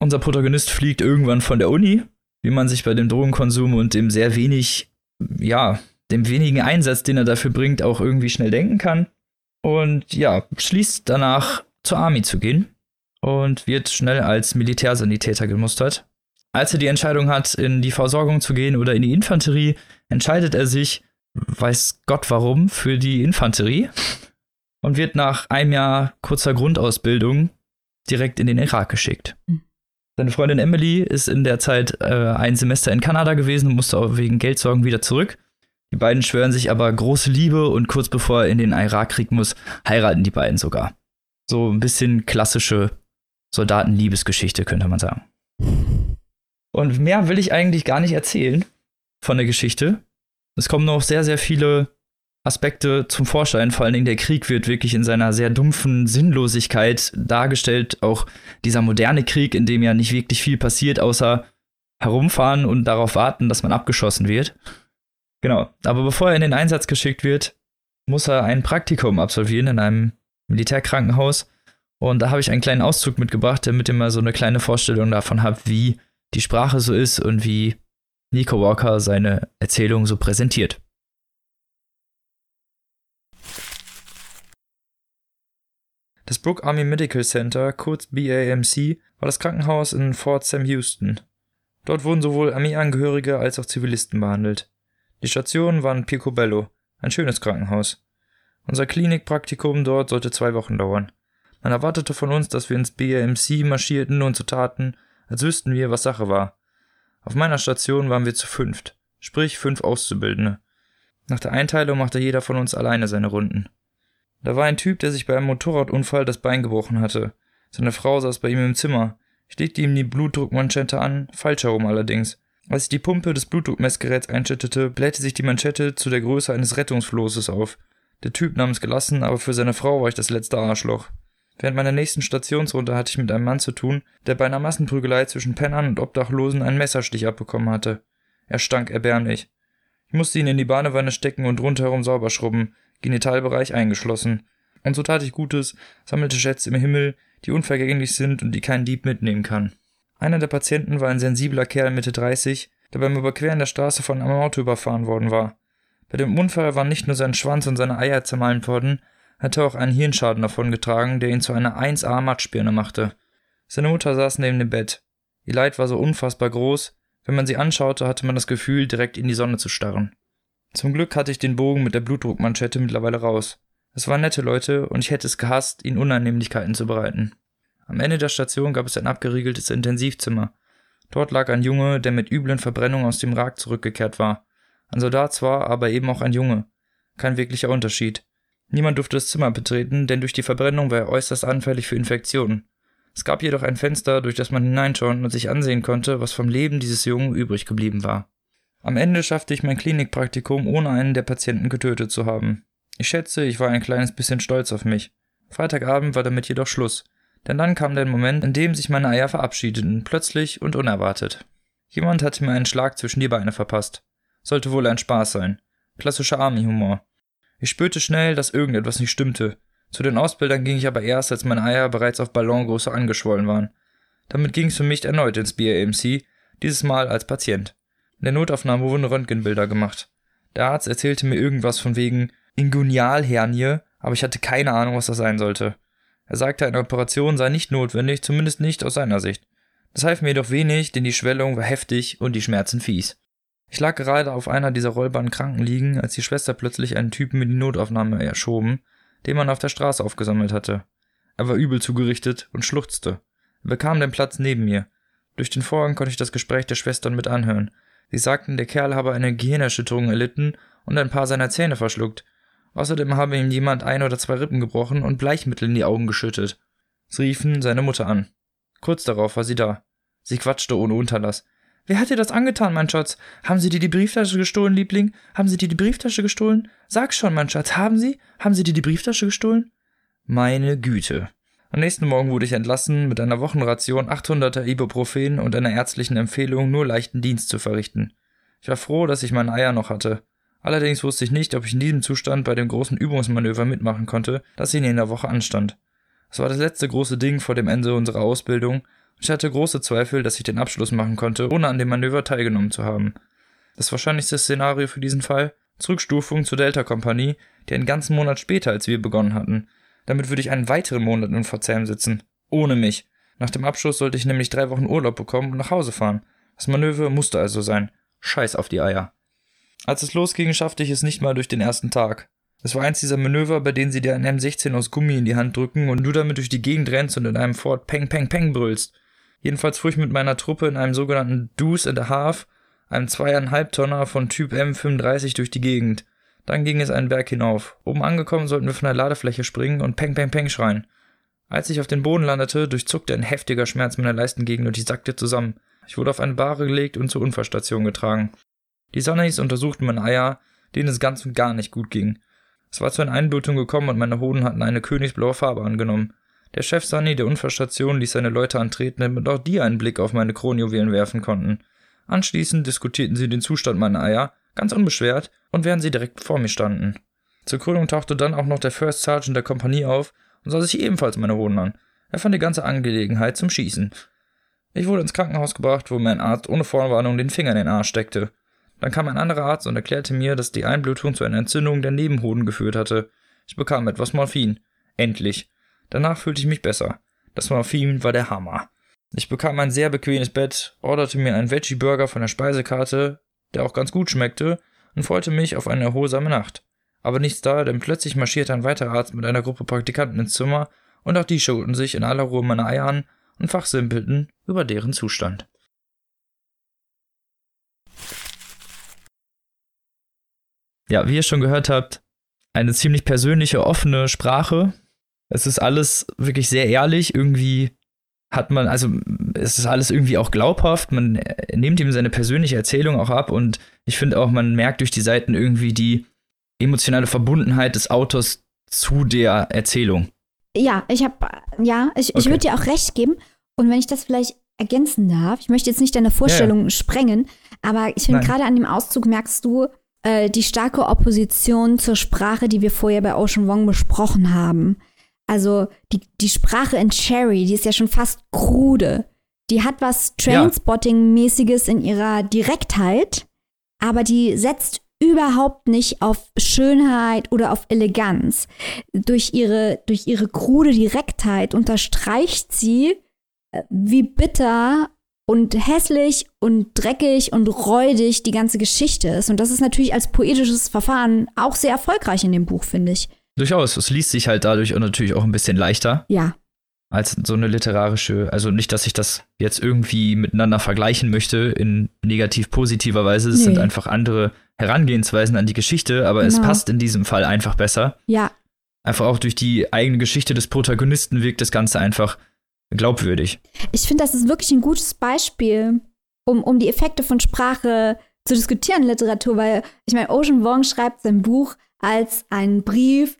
unser Protagonist fliegt irgendwann von der Uni wie man sich bei dem Drogenkonsum und dem sehr wenig, ja, dem wenigen Einsatz, den er dafür bringt, auch irgendwie schnell denken kann. Und ja, schließt danach zur Army zu gehen und wird schnell als Militärsanitäter gemustert. Als er die Entscheidung hat, in die Versorgung zu gehen oder in die Infanterie, entscheidet er sich, weiß Gott warum, für die Infanterie und wird nach einem Jahr kurzer Grundausbildung direkt in den Irak geschickt. Mhm. Seine Freundin Emily ist in der Zeit äh, ein Semester in Kanada gewesen und musste auch wegen Geldsorgen wieder zurück. Die beiden schwören sich aber große Liebe und kurz bevor er in den Irakkrieg muss, heiraten die beiden sogar. So ein bisschen klassische Soldatenliebesgeschichte, könnte man sagen. Und mehr will ich eigentlich gar nicht erzählen von der Geschichte. Es kommen noch sehr, sehr viele Aspekte zum Vorschein. Vor allen Dingen der Krieg wird wirklich in seiner sehr dumpfen Sinnlosigkeit dargestellt. Auch dieser moderne Krieg, in dem ja nicht wirklich viel passiert, außer herumfahren und darauf warten, dass man abgeschossen wird. Genau. Aber bevor er in den Einsatz geschickt wird, muss er ein Praktikum absolvieren in einem Militärkrankenhaus. Und da habe ich einen kleinen Auszug mitgebracht, damit ihr mal so eine kleine Vorstellung davon habt, wie die Sprache so ist und wie Nico Walker seine Erzählung so präsentiert. Das Brook Army Medical Center, kurz BAMC, war das Krankenhaus in Fort Sam Houston. Dort wurden sowohl Armeeangehörige als auch Zivilisten behandelt. Die Station war in Picobello, ein schönes Krankenhaus. Unser Klinikpraktikum dort sollte zwei Wochen dauern. Man erwartete von uns, dass wir ins BAMC marschierten und so taten, als wüssten wir, was Sache war. Auf meiner Station waren wir zu fünft, sprich fünf Auszubildende. Nach der Einteilung machte jeder von uns alleine seine Runden. Da war ein Typ, der sich bei einem Motorradunfall das Bein gebrochen hatte. Seine Frau saß bei ihm im Zimmer. Ich legte ihm die Blutdruckmanschette an, falsch herum allerdings. Als ich die Pumpe des Blutdruckmessgeräts einschüttete, blähte sich die Manschette zu der Größe eines Rettungsflosses auf. Der Typ nahm es gelassen, aber für seine Frau war ich das letzte Arschloch. Während meiner nächsten Stationsrunde hatte ich mit einem Mann zu tun, der bei einer Massenprügelei zwischen Pennern und Obdachlosen einen Messerstich abbekommen hatte. Er stank erbärmlich. Ich musste ihn in die Badewanne stecken und rundherum sauber schrubben, Genitalbereich eingeschlossen. Und so tat ich Gutes, sammelte Schätze im Himmel, die unvergänglich sind und die kein Dieb mitnehmen kann. Einer der Patienten war ein sensibler Kerl Mitte 30, der beim Überqueren der Straße von einem Auto überfahren worden war. Bei dem Unfall waren nicht nur sein Schwanz und seine Eier zermalmt worden, hatte auch einen Hirnschaden davongetragen, der ihn zu einer 1A Matschbirne machte. Seine Mutter saß neben dem Bett. Ihr Leid war so unfassbar groß, wenn man sie anschaute, hatte man das Gefühl, direkt in die Sonne zu starren. Zum Glück hatte ich den Bogen mit der Blutdruckmanschette mittlerweile raus. Es waren nette Leute und ich hätte es gehasst, ihnen Unannehmlichkeiten zu bereiten. Am Ende der Station gab es ein abgeriegeltes Intensivzimmer. Dort lag ein Junge, der mit üblen Verbrennungen aus dem Rag zurückgekehrt war. Ein Soldat zwar, aber eben auch ein Junge. Kein wirklicher Unterschied. Niemand durfte das Zimmer betreten, denn durch die Verbrennung war er äußerst anfällig für Infektionen. Es gab jedoch ein Fenster, durch das man hineinschauen und sich ansehen konnte, was vom Leben dieses Jungen übrig geblieben war. Am Ende schaffte ich mein Klinikpraktikum, ohne einen der Patienten getötet zu haben. Ich schätze, ich war ein kleines bisschen stolz auf mich. Freitagabend war damit jedoch Schluss, denn dann kam der Moment, in dem sich meine Eier verabschiedeten, plötzlich und unerwartet. Jemand hatte mir einen Schlag zwischen die Beine verpasst. Sollte wohl ein Spaß sein. Klassischer Army-Humor. Ich spürte schnell, dass irgendetwas nicht stimmte. Zu den Ausbildern ging ich aber erst, als meine Eier bereits auf Ballongröße angeschwollen waren. Damit ging es für mich erneut ins BAMC, dieses Mal als Patient. In der Notaufnahme wurden Röntgenbilder gemacht. Der Arzt erzählte mir irgendwas von wegen Ingonialhernie, aber ich hatte keine Ahnung, was das sein sollte. Er sagte, eine Operation sei nicht notwendig, zumindest nicht aus seiner Sicht. Das half mir jedoch wenig, denn die Schwellung war heftig und die Schmerzen fies. Ich lag gerade auf einer dieser rollbaren Krankenliegen, als die Schwester plötzlich einen Typen in die Notaufnahme erschoben, den man auf der Straße aufgesammelt hatte. Er war übel zugerichtet und schluchzte. Er bekam den Platz neben mir. Durch den Vorhang konnte ich das Gespräch der Schwestern mit anhören. Sie sagten, der Kerl habe eine Gehirnerschütterung erlitten und ein paar seiner Zähne verschluckt. Außerdem habe ihm jemand ein oder zwei Rippen gebrochen und Bleichmittel in die Augen geschüttet. Sie riefen seine Mutter an. Kurz darauf war sie da. Sie quatschte ohne Unterlass. Wer hat dir das angetan, mein Schatz? Haben sie dir die Brieftasche gestohlen, Liebling? Haben sie dir die Brieftasche gestohlen? Sag schon, mein Schatz, haben sie? Haben sie dir die Brieftasche gestohlen? Meine Güte. Am nächsten Morgen wurde ich entlassen, mit einer Wochenration 800er Ibuprofen und einer ärztlichen Empfehlung, nur leichten Dienst zu verrichten. Ich war froh, dass ich meine Eier noch hatte. Allerdings wusste ich nicht, ob ich in diesem Zustand bei dem großen Übungsmanöver mitmachen konnte, das in der Woche anstand. Es war das letzte große Ding vor dem Ende unserer Ausbildung, ich hatte große Zweifel, dass ich den Abschluss machen konnte, ohne an dem Manöver teilgenommen zu haben. Das wahrscheinlichste Szenario für diesen Fall? Zurückstufung zur Delta-Kompanie, die einen ganzen Monat später als wir begonnen hatten. Damit würde ich einen weiteren Monat in Verzerren sitzen. Ohne mich. Nach dem Abschluss sollte ich nämlich drei Wochen Urlaub bekommen und nach Hause fahren. Das Manöver musste also sein. Scheiß auf die Eier. Als es losging, schaffte ich es nicht mal durch den ersten Tag. Es war eins dieser Manöver, bei denen sie dir einen M16 aus Gummi in die Hand drücken und du damit durch die Gegend rennst und in einem Fort Peng Peng Peng brüllst. Jedenfalls fuhr ich mit meiner Truppe in einem sogenannten Deuce and a Half, einem zweieinhalb Tonner von Typ M35 durch die Gegend. Dann ging es einen Berg hinauf. Oben angekommen sollten wir von der Ladefläche springen und Peng Peng Peng schreien. Als ich auf den Boden landete, durchzuckte ein heftiger Schmerz meiner Leistengegend und ich sackte zusammen. Ich wurde auf eine Bahre gelegt und zur Unfallstation getragen. Die Sonneys untersuchten meine Eier, denen es ganz und gar nicht gut ging. Es war zu einer Einblutung gekommen und meine Hoden hatten eine königsblaue Farbe angenommen. Der Chef Sunny der Unfallstation ließ seine Leute antreten, damit auch die einen Blick auf meine Kronjuwelen werfen konnten. Anschließend diskutierten sie den Zustand meiner Eier, ganz unbeschwert, und während sie direkt vor mir standen. Zur Krönung tauchte dann auch noch der First Sergeant der Kompanie auf und sah sich ebenfalls meine Hoden an. Er fand die ganze Angelegenheit zum Schießen. Ich wurde ins Krankenhaus gebracht, wo mir ein Arzt ohne Vorwarnung den Finger in den Arsch steckte. Dann kam ein anderer Arzt und erklärte mir, dass die Einblutung zu einer Entzündung der Nebenhoden geführt hatte. Ich bekam etwas Morphin. Endlich. Danach fühlte ich mich besser. Das Morphin war der Hammer. Ich bekam ein sehr bequemes Bett, orderte mir einen Veggie-Burger von der Speisekarte, der auch ganz gut schmeckte, und freute mich auf eine erholsame Nacht. Aber nichts da, denn plötzlich marschierte ein weiterer Arzt mit einer Gruppe Praktikanten ins Zimmer, und auch die schauten sich in aller Ruhe meine Eier an und fachsimpelten über deren Zustand. Ja, wie ihr schon gehört habt, eine ziemlich persönliche, offene Sprache, es ist alles wirklich sehr ehrlich, irgendwie hat man, also es ist alles irgendwie auch glaubhaft, man nimmt ihm seine persönliche Erzählung auch ab und ich finde auch, man merkt durch die Seiten irgendwie die emotionale Verbundenheit des Autors zu der Erzählung. Ja, ich habe, ja, ich, okay. ich würde dir auch recht geben. Und wenn ich das vielleicht ergänzen darf, ich möchte jetzt nicht deine Vorstellung ja. sprengen, aber ich finde gerade an dem Auszug merkst du äh, die starke Opposition zur Sprache, die wir vorher bei Ocean Wong besprochen haben. Also die, die Sprache in Cherry, die ist ja schon fast krude. Die hat was Trainspotting-mäßiges in ihrer Direktheit, aber die setzt überhaupt nicht auf Schönheit oder auf Eleganz. Durch ihre, durch ihre krude Direktheit unterstreicht sie, äh, wie bitter und hässlich und dreckig und räudig die ganze Geschichte ist. Und das ist natürlich als poetisches Verfahren auch sehr erfolgreich in dem Buch, finde ich. Durchaus. Es liest sich halt dadurch natürlich auch ein bisschen leichter. Ja. Als so eine literarische, also nicht, dass ich das jetzt irgendwie miteinander vergleichen möchte in negativ-positiver Weise. Es nee. sind einfach andere Herangehensweisen an die Geschichte, aber genau. es passt in diesem Fall einfach besser. Ja. Einfach auch durch die eigene Geschichte des Protagonisten wirkt das Ganze einfach glaubwürdig. Ich finde, das ist wirklich ein gutes Beispiel, um, um die Effekte von Sprache zu diskutieren in Literatur, weil ich meine, Ocean Wong schreibt sein Buch als einen Brief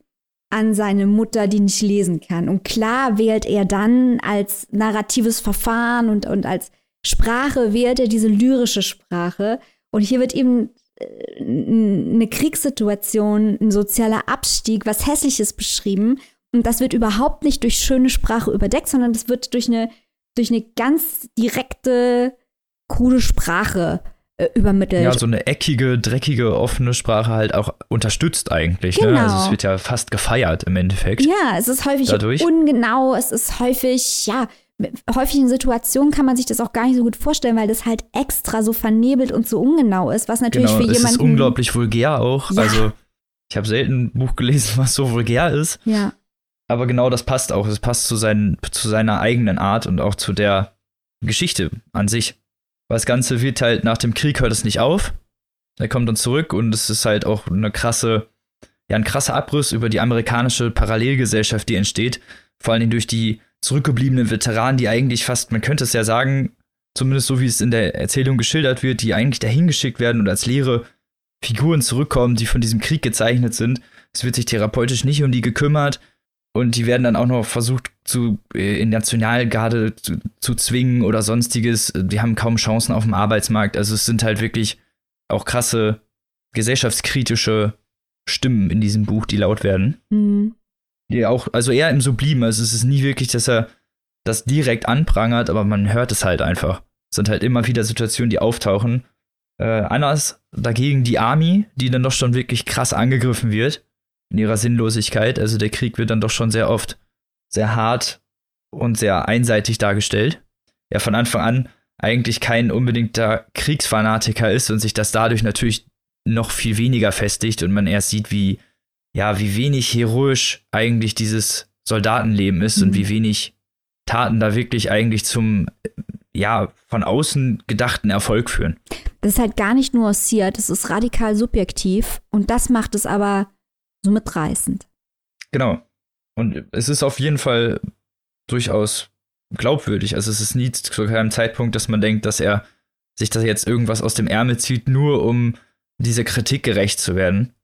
an seine Mutter, die nicht lesen kann. Und klar wählt er dann als narratives Verfahren und, und als Sprache wählt er diese lyrische Sprache. Und hier wird eben äh, eine Kriegssituation, ein sozialer Abstieg, was Hässliches beschrieben. Und das wird überhaupt nicht durch schöne Sprache überdeckt, sondern das wird durch eine, durch eine ganz direkte, krude Sprache äh, übermittelt. Ja, so eine eckige, dreckige, offene Sprache halt auch unterstützt eigentlich. Genau. Ne? Also es genau. wird ja fast gefeiert im Endeffekt. Ja, es ist häufig Dadurch. ungenau, es ist häufig, ja, häufig in Situationen kann man sich das auch gar nicht so gut vorstellen, weil das halt extra so vernebelt und so ungenau ist, was natürlich genau, für jemanden. Es ist unglaublich vulgär auch. Ja. Also ich habe selten ein Buch gelesen, was so vulgär ist. Ja. Aber genau das passt auch. Es passt zu, seinen, zu seiner eigenen Art und auch zu der Geschichte an sich. Weil das Ganze wird halt nach dem Krieg hört es nicht auf. Er kommt dann zurück und es ist halt auch eine krasse, ja, ein krasser Abriss über die amerikanische Parallelgesellschaft, die entsteht. Vor allen Dingen durch die zurückgebliebenen Veteranen, die eigentlich fast, man könnte es ja sagen, zumindest so wie es in der Erzählung geschildert wird, die eigentlich dahin geschickt werden und als leere Figuren zurückkommen, die von diesem Krieg gezeichnet sind. Es wird sich therapeutisch nicht um die gekümmert und die werden dann auch noch versucht, zu, äh, in Nationalgarde zu, zu zwingen oder sonstiges. Die haben kaum Chancen auf dem Arbeitsmarkt. Also es sind halt wirklich auch krasse gesellschaftskritische Stimmen in diesem Buch, die laut werden. Mhm. Die auch, also eher im Sublim. Also es ist nie wirklich, dass er das direkt anprangert, aber man hört es halt einfach. Es sind halt immer wieder Situationen, die auftauchen. Äh, anders dagegen die Army, die dann doch schon wirklich krass angegriffen wird in ihrer Sinnlosigkeit. Also der Krieg wird dann doch schon sehr oft sehr hart und sehr einseitig dargestellt. Er von Anfang an eigentlich kein unbedingter Kriegsfanatiker ist und sich das dadurch natürlich noch viel weniger festigt und man erst sieht, wie, ja, wie wenig heroisch eigentlich dieses Soldatenleben ist mhm. und wie mhm. wenig Taten da wirklich eigentlich zum, ja, von außen gedachten Erfolg führen. Das ist halt gar nicht nuanciert, das ist radikal subjektiv und das macht es aber so mitreißend. Genau. Und es ist auf jeden Fall durchaus glaubwürdig. Also es ist nie zu keinem Zeitpunkt, dass man denkt, dass er sich das jetzt irgendwas aus dem Ärmel zieht, nur um dieser Kritik gerecht zu werden.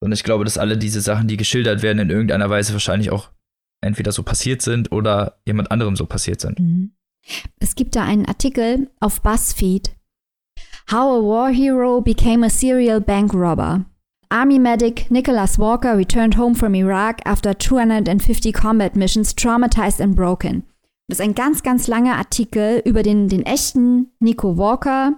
Und ich glaube, dass alle diese Sachen, die geschildert werden, in irgendeiner Weise wahrscheinlich auch entweder so passiert sind oder jemand anderem so passiert sind. Mhm. Es gibt da einen Artikel auf BuzzFeed. How a War Hero Became a Serial Bank Robber. Army medic Nicholas Walker returned home from Iraq after 250 combat missions, traumatized and broken. Das ist ein ganz, ganz langer Artikel über den, den echten Nico Walker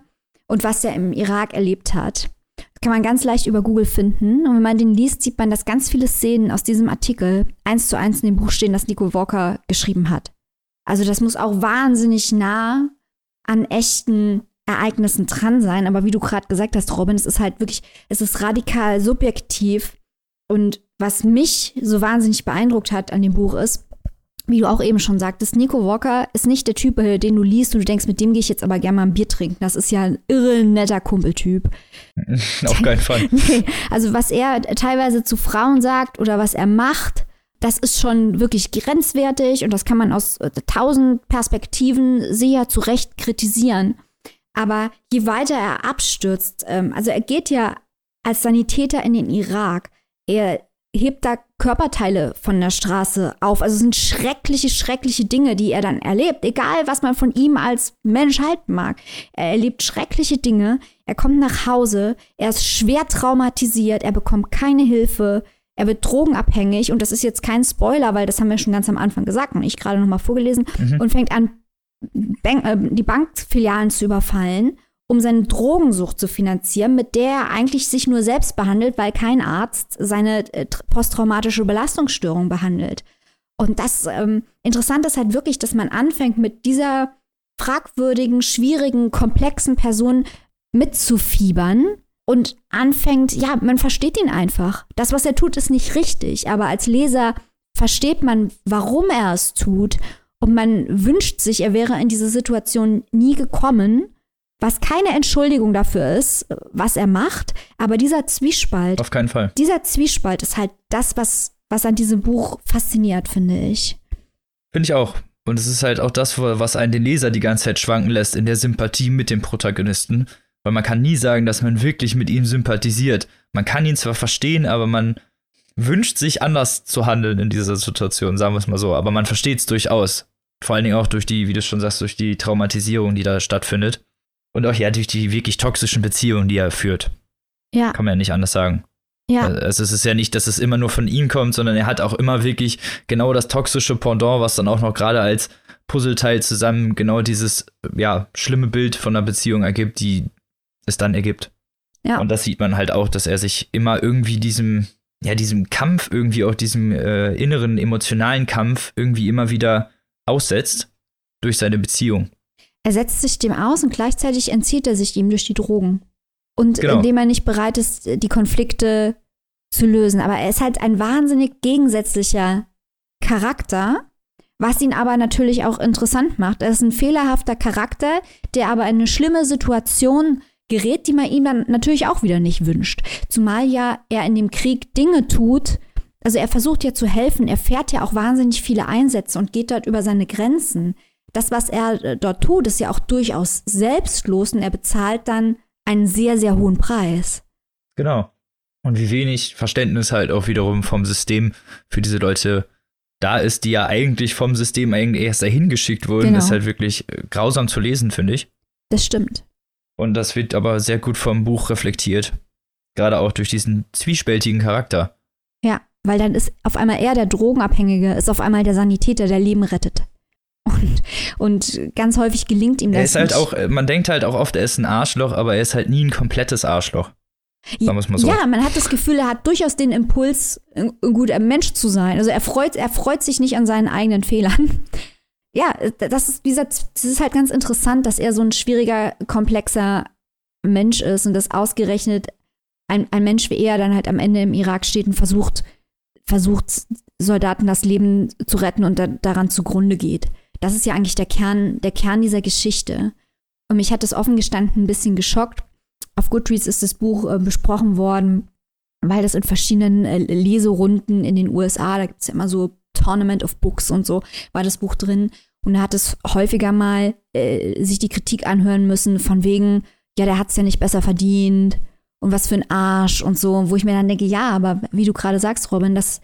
und was er im Irak erlebt hat. Das kann man ganz leicht über Google finden. Und wenn man den liest, sieht man, dass ganz viele Szenen aus diesem Artikel eins zu eins in dem Buch stehen, das Nico Walker geschrieben hat. Also das muss auch wahnsinnig nah an echten Ereignissen dran sein. Aber wie du gerade gesagt hast, Robin, es ist halt wirklich, es ist radikal subjektiv. Und was mich so wahnsinnig beeindruckt hat an dem Buch ist, wie du auch eben schon sagtest, Nico Walker ist nicht der Typ, äh, den du liest und du denkst, mit dem gehe ich jetzt aber gerne mal ein Bier trinken. Das ist ja ein irre netter Kumpeltyp. Auf keinen Fall. nee, also was er teilweise zu Frauen sagt oder was er macht, das ist schon wirklich grenzwertig und das kann man aus äh, tausend Perspektiven sehr zu Recht kritisieren. Aber je weiter er abstürzt, ähm, also er geht ja als Sanitäter in den Irak, er hebt da Körperteile von der Straße auf. Also es sind schreckliche, schreckliche Dinge, die er dann erlebt. Egal, was man von ihm als Mensch halten mag. Er erlebt schreckliche Dinge. Er kommt nach Hause. Er ist schwer traumatisiert. Er bekommt keine Hilfe. Er wird drogenabhängig. Und das ist jetzt kein Spoiler, weil das haben wir schon ganz am Anfang gesagt und ich gerade noch mal vorgelesen. Mhm. Und fängt an, Bank, äh, die Bankfilialen zu überfallen um seine Drogensucht zu finanzieren, mit der er eigentlich sich nur selbst behandelt, weil kein Arzt seine äh, posttraumatische Belastungsstörung behandelt. Und das ähm, Interessante ist halt wirklich, dass man anfängt, mit dieser fragwürdigen, schwierigen, komplexen Person mitzufiebern und anfängt, ja, man versteht ihn einfach. Das, was er tut, ist nicht richtig, aber als Leser versteht man, warum er es tut und man wünscht sich, er wäre in diese Situation nie gekommen was keine Entschuldigung dafür ist, was er macht, aber dieser Zwiespalt. Auf keinen Fall. Dieser Zwiespalt ist halt das, was, was an diesem Buch fasziniert, finde ich. Finde ich auch. Und es ist halt auch das, was einen den Leser die ganze Zeit schwanken lässt in der Sympathie mit dem Protagonisten. Weil man kann nie sagen, dass man wirklich mit ihm sympathisiert. Man kann ihn zwar verstehen, aber man wünscht sich anders zu handeln in dieser Situation, sagen wir es mal so. Aber man versteht es durchaus. Vor allen Dingen auch durch die, wie du schon sagst, durch die Traumatisierung, die da stattfindet. Und auch ja durch die wirklich toxischen Beziehungen, die er führt. Ja. Kann man ja nicht anders sagen. Ja. Also es ist ja nicht, dass es immer nur von ihm kommt, sondern er hat auch immer wirklich genau das toxische Pendant, was dann auch noch gerade als Puzzleteil zusammen genau dieses, ja, schlimme Bild von einer Beziehung ergibt, die es dann ergibt. Ja. Und das sieht man halt auch, dass er sich immer irgendwie diesem, ja, diesem Kampf, irgendwie auch diesem äh, inneren emotionalen Kampf irgendwie immer wieder aussetzt durch seine Beziehung. Er setzt sich dem aus und gleichzeitig entzieht er sich ihm durch die Drogen. Und genau. indem er nicht bereit ist, die Konflikte zu lösen. Aber er ist halt ein wahnsinnig gegensätzlicher Charakter, was ihn aber natürlich auch interessant macht. Er ist ein fehlerhafter Charakter, der aber in eine schlimme Situation gerät, die man ihm dann natürlich auch wieder nicht wünscht. Zumal ja er in dem Krieg Dinge tut, also er versucht ja zu helfen, er fährt ja auch wahnsinnig viele Einsätze und geht dort über seine Grenzen das, was er äh, dort tut, ist ja auch durchaus selbstlos und er bezahlt dann einen sehr, sehr hohen Preis. Genau. Und wie wenig Verständnis halt auch wiederum vom System für diese Leute da ist, die ja eigentlich vom System eigentlich erst dahin geschickt wurden, genau. ist halt wirklich äh, grausam zu lesen, finde ich. Das stimmt. Und das wird aber sehr gut vom Buch reflektiert. Gerade auch durch diesen zwiespältigen Charakter. Ja, weil dann ist auf einmal er der Drogenabhängige, ist auf einmal der Sanitäter, der Leben rettet. Und, und ganz häufig gelingt ihm das. Er ist halt auch, man denkt halt auch oft, er ist ein Arschloch, aber er ist halt nie ein komplettes Arschloch. Sagen mal so. Ja, man hat das Gefühl, er hat durchaus den Impuls, ein guter Mensch zu sein. Also er freut, er freut sich nicht an seinen eigenen Fehlern. Ja, das ist, dieser, das ist halt ganz interessant, dass er so ein schwieriger, komplexer Mensch ist und dass ausgerechnet ein, ein Mensch wie er dann halt am Ende im Irak steht und versucht, versucht, Soldaten das Leben zu retten und da, daran zugrunde geht. Das ist ja eigentlich der Kern, der Kern dieser Geschichte. Und mich hat das offen gestanden ein bisschen geschockt. Auf Goodreads ist das Buch äh, besprochen worden, weil das in verschiedenen äh, Leserunden in den USA, da gibt es ja immer so Tournament of Books und so, war das Buch drin. Und er hat es häufiger mal äh, sich die Kritik anhören müssen, von wegen, ja, der hat es ja nicht besser verdient und was für ein Arsch und so, wo ich mir dann denke, ja, aber wie du gerade sagst, Robin, das,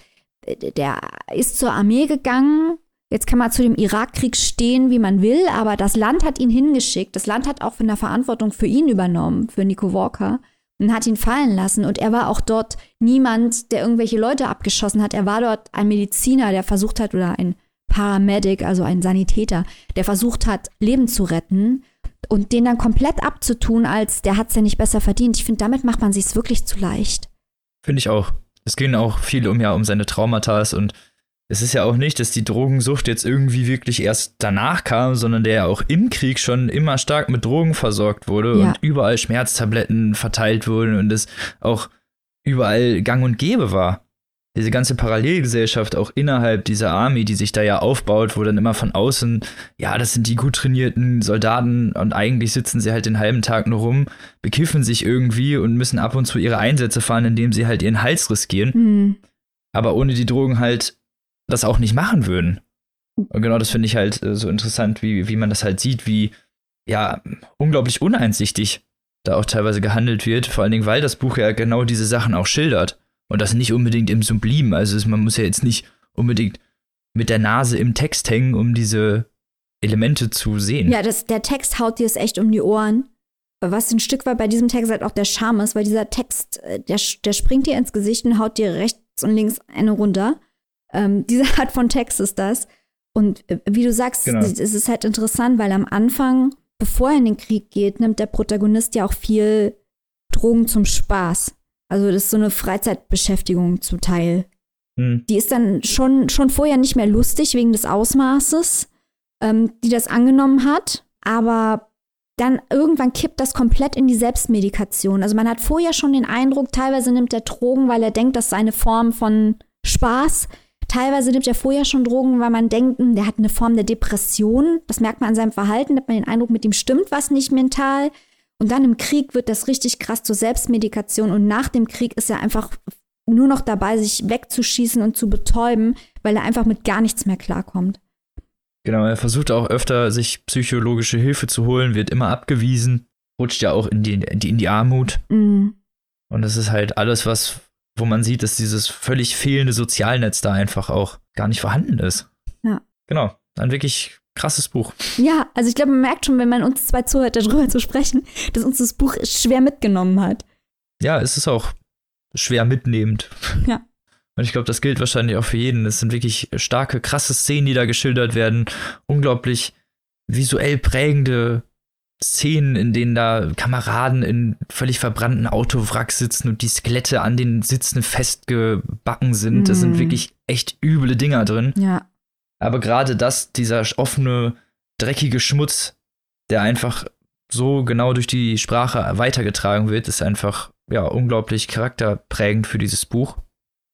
äh, der ist zur Armee gegangen, Jetzt kann man zu dem Irakkrieg stehen, wie man will, aber das Land hat ihn hingeschickt. Das Land hat auch von der Verantwortung für ihn übernommen, für Nico Walker, und hat ihn fallen lassen. Und er war auch dort niemand, der irgendwelche Leute abgeschossen hat. Er war dort ein Mediziner, der versucht hat, oder ein Paramedic, also ein Sanitäter, der versucht hat, Leben zu retten. Und den dann komplett abzutun, als der hat es ja nicht besser verdient. Ich finde, damit macht man sich wirklich zu leicht. Finde ich auch. Es ging auch viel um ja um seine Traumata und es ist ja auch nicht, dass die Drogensucht jetzt irgendwie wirklich erst danach kam, sondern der ja auch im Krieg schon immer stark mit Drogen versorgt wurde ja. und überall Schmerztabletten verteilt wurden und es auch überall gang und gäbe war. Diese ganze Parallelgesellschaft auch innerhalb dieser Army, die sich da ja aufbaut, wo dann immer von außen, ja, das sind die gut trainierten Soldaten und eigentlich sitzen sie halt den halben Tag nur rum, bekiffen sich irgendwie und müssen ab und zu ihre Einsätze fahren, indem sie halt ihren Hals riskieren. Mhm. Aber ohne die Drogen halt das auch nicht machen würden. Und genau das finde ich halt äh, so interessant, wie, wie man das halt sieht, wie ja unglaublich uneinsichtig da auch teilweise gehandelt wird, vor allen Dingen, weil das Buch ja genau diese Sachen auch schildert. Und das nicht unbedingt im Sublim. Also man muss ja jetzt nicht unbedingt mit der Nase im Text hängen, um diese Elemente zu sehen. Ja, das, der Text haut dir es echt um die Ohren. Was ein Stück weit bei diesem Text halt auch der Charme ist, weil dieser Text, äh, der, der springt dir ins Gesicht und haut dir rechts und links eine runter. Ähm, diese Art von Text ist das. Und äh, wie du sagst, genau. es ist halt interessant, weil am Anfang, bevor er in den Krieg geht, nimmt der Protagonist ja auch viel Drogen zum Spaß. Also das ist so eine Freizeitbeschäftigung zum Teil. Hm. Die ist dann schon, schon vorher nicht mehr lustig wegen des Ausmaßes, ähm, die das angenommen hat. Aber dann irgendwann kippt das komplett in die Selbstmedikation. Also man hat vorher schon den Eindruck, teilweise nimmt er Drogen, weil er denkt, das sei eine Form von Spaß. Teilweise nimmt er vorher schon Drogen, weil man denkt, hm, der hat eine Form der Depression. Das merkt man an seinem Verhalten, hat man den Eindruck, mit ihm stimmt was nicht mental. Und dann im Krieg wird das richtig krass zur Selbstmedikation. Und nach dem Krieg ist er einfach nur noch dabei, sich wegzuschießen und zu betäuben, weil er einfach mit gar nichts mehr klarkommt. Genau, er versucht auch öfter, sich psychologische Hilfe zu holen, wird immer abgewiesen, rutscht ja auch in die, in die, in die Armut. Mhm. Und das ist halt alles, was, wo man sieht, dass dieses völlig fehlende Sozialnetz da einfach auch gar nicht vorhanden ist. Ja. Genau, ein wirklich krasses Buch. Ja, also ich glaube, man merkt schon, wenn man uns zwei zuhört, darüber zu sprechen, dass uns das Buch schwer mitgenommen hat. Ja, es ist auch schwer mitnehmend. Ja. Und ich glaube, das gilt wahrscheinlich auch für jeden. Es sind wirklich starke, krasse Szenen, die da geschildert werden. Unglaublich visuell prägende Szenen, in denen da Kameraden in völlig verbrannten Autowracks sitzen und die Skelette an den Sitzen festgebacken sind. Mm. Da sind mhm. wirklich echt üble Dinger drin. Ja. Aber gerade das, dieser offene, dreckige Schmutz, der einfach so genau durch die Sprache weitergetragen wird, ist einfach ja unglaublich charakterprägend für dieses Buch.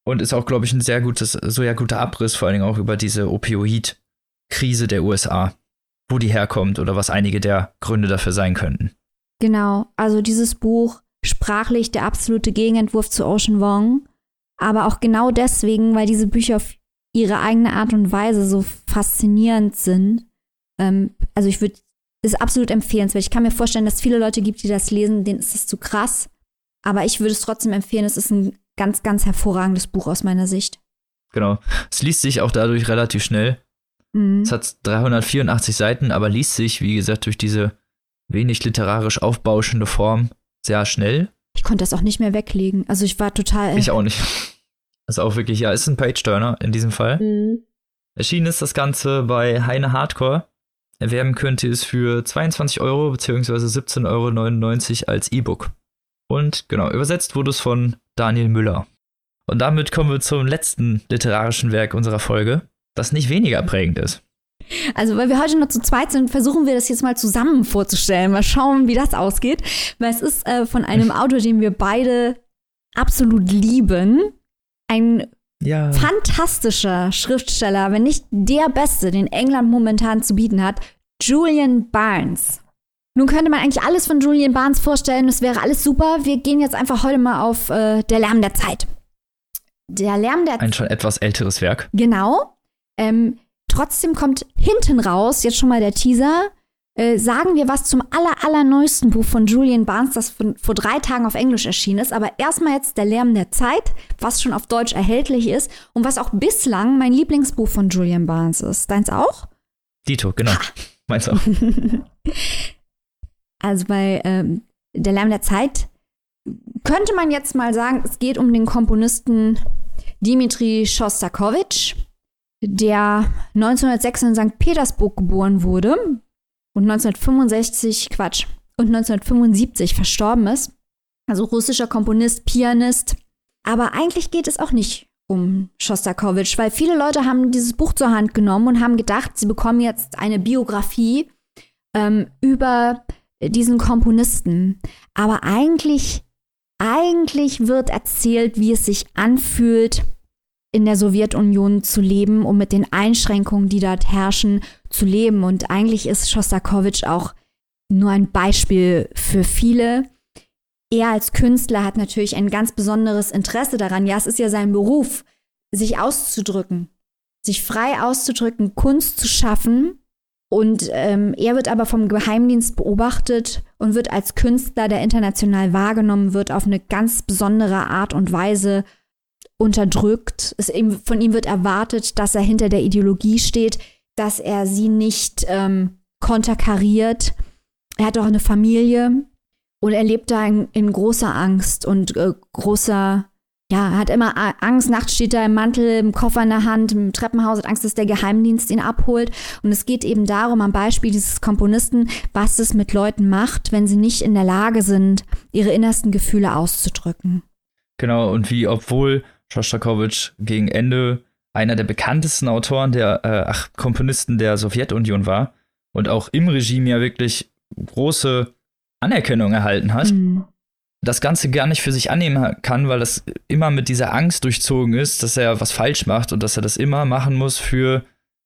Und ist auch, glaube ich, ein sehr gutes, so ja guter Abriss, vor allen Dingen auch über diese Opioid-Krise der USA, wo die herkommt oder was einige der Gründe dafür sein könnten. Genau, also dieses Buch sprachlich der absolute Gegenentwurf zu Ocean Wong, aber auch genau deswegen, weil diese Bücher auf ihre eigene Art und Weise so faszinierend sind. Ähm, also ich würde es absolut empfehlenswert. Ich kann mir vorstellen, dass es viele Leute gibt, die das lesen, denen ist es zu krass. Aber ich würde es trotzdem empfehlen. Es ist ein ganz, ganz hervorragendes Buch aus meiner Sicht. Genau. Es liest sich auch dadurch relativ schnell. Mhm. Es hat 384 Seiten, aber liest sich, wie gesagt, durch diese wenig literarisch aufbauschende Form sehr schnell. Ich konnte das auch nicht mehr weglegen. Also ich war total. Ich auch nicht. Das ist auch wirklich, ja, ist ein Page-Turner in diesem Fall. Mhm. Erschienen ist das Ganze bei Heine Hardcore. Erwerben könnt ihr es für 22 Euro bzw. 17,99 Euro als E-Book. Und genau, übersetzt wurde es von Daniel Müller. Und damit kommen wir zum letzten literarischen Werk unserer Folge, das nicht weniger prägend ist. Also, weil wir heute nur zu zweit sind, versuchen wir das jetzt mal zusammen vorzustellen. Mal schauen, wie das ausgeht. Weil es ist äh, von einem Autor, den wir beide absolut lieben. Ein ja. fantastischer Schriftsteller, wenn nicht der beste, den England momentan zu bieten hat, Julian Barnes. Nun könnte man eigentlich alles von Julian Barnes vorstellen, das wäre alles super. Wir gehen jetzt einfach heute mal auf äh, Der Lärm der Zeit. Der Lärm der Zeit. Ein schon etwas älteres Werk. Genau. Ähm, trotzdem kommt hinten raus, jetzt schon mal der Teaser, äh, sagen wir was zum aller, allerneuesten Buch von Julian Barnes, das von, vor drei Tagen auf Englisch erschienen ist. Aber erstmal jetzt Der Lärm der Zeit, was schon auf Deutsch erhältlich ist und was auch bislang mein Lieblingsbuch von Julian Barnes ist. Deins auch? Dito, genau. Ha. Meins auch. Also bei ähm, Der Lärm der Zeit könnte man jetzt mal sagen, es geht um den Komponisten Dimitri Schostakowitsch, der 1906 in St. Petersburg geboren wurde und 1965, Quatsch, und 1975 verstorben ist. Also russischer Komponist, Pianist. Aber eigentlich geht es auch nicht um Schostakowitsch, weil viele Leute haben dieses Buch zur Hand genommen und haben gedacht, sie bekommen jetzt eine Biografie ähm, über diesen Komponisten. Aber eigentlich, eigentlich wird erzählt, wie es sich anfühlt, in der Sowjetunion zu leben, um mit den Einschränkungen, die dort herrschen, zu leben. Und eigentlich ist Schostakowitsch auch nur ein Beispiel für viele. Er als Künstler hat natürlich ein ganz besonderes Interesse daran. Ja, es ist ja sein Beruf, sich auszudrücken. sich frei auszudrücken, Kunst zu schaffen. Und ähm, er wird aber vom Geheimdienst beobachtet und wird als Künstler, der international wahrgenommen wird, auf eine ganz besondere Art und Weise unterdrückt. Es ihm, von ihm wird erwartet, dass er hinter der Ideologie steht, dass er sie nicht ähm, konterkariert. Er hat auch eine Familie und er lebt da in, in großer Angst und äh, großer, ja, hat immer Angst. Nachts steht er im Mantel, im Koffer in der Hand, im Treppenhaus, hat Angst, dass der Geheimdienst ihn abholt. Und es geht eben darum, am Beispiel dieses Komponisten, was es mit Leuten macht, wenn sie nicht in der Lage sind, ihre innersten Gefühle auszudrücken. Genau, und wie, obwohl Shostakovich gegen Ende einer der bekanntesten Autoren der, äh, ach, Komponisten der Sowjetunion war und auch im Regime ja wirklich große Anerkennung erhalten hat, mhm. das Ganze gar nicht für sich annehmen kann, weil das immer mit dieser Angst durchzogen ist, dass er was falsch macht und dass er das immer machen muss für,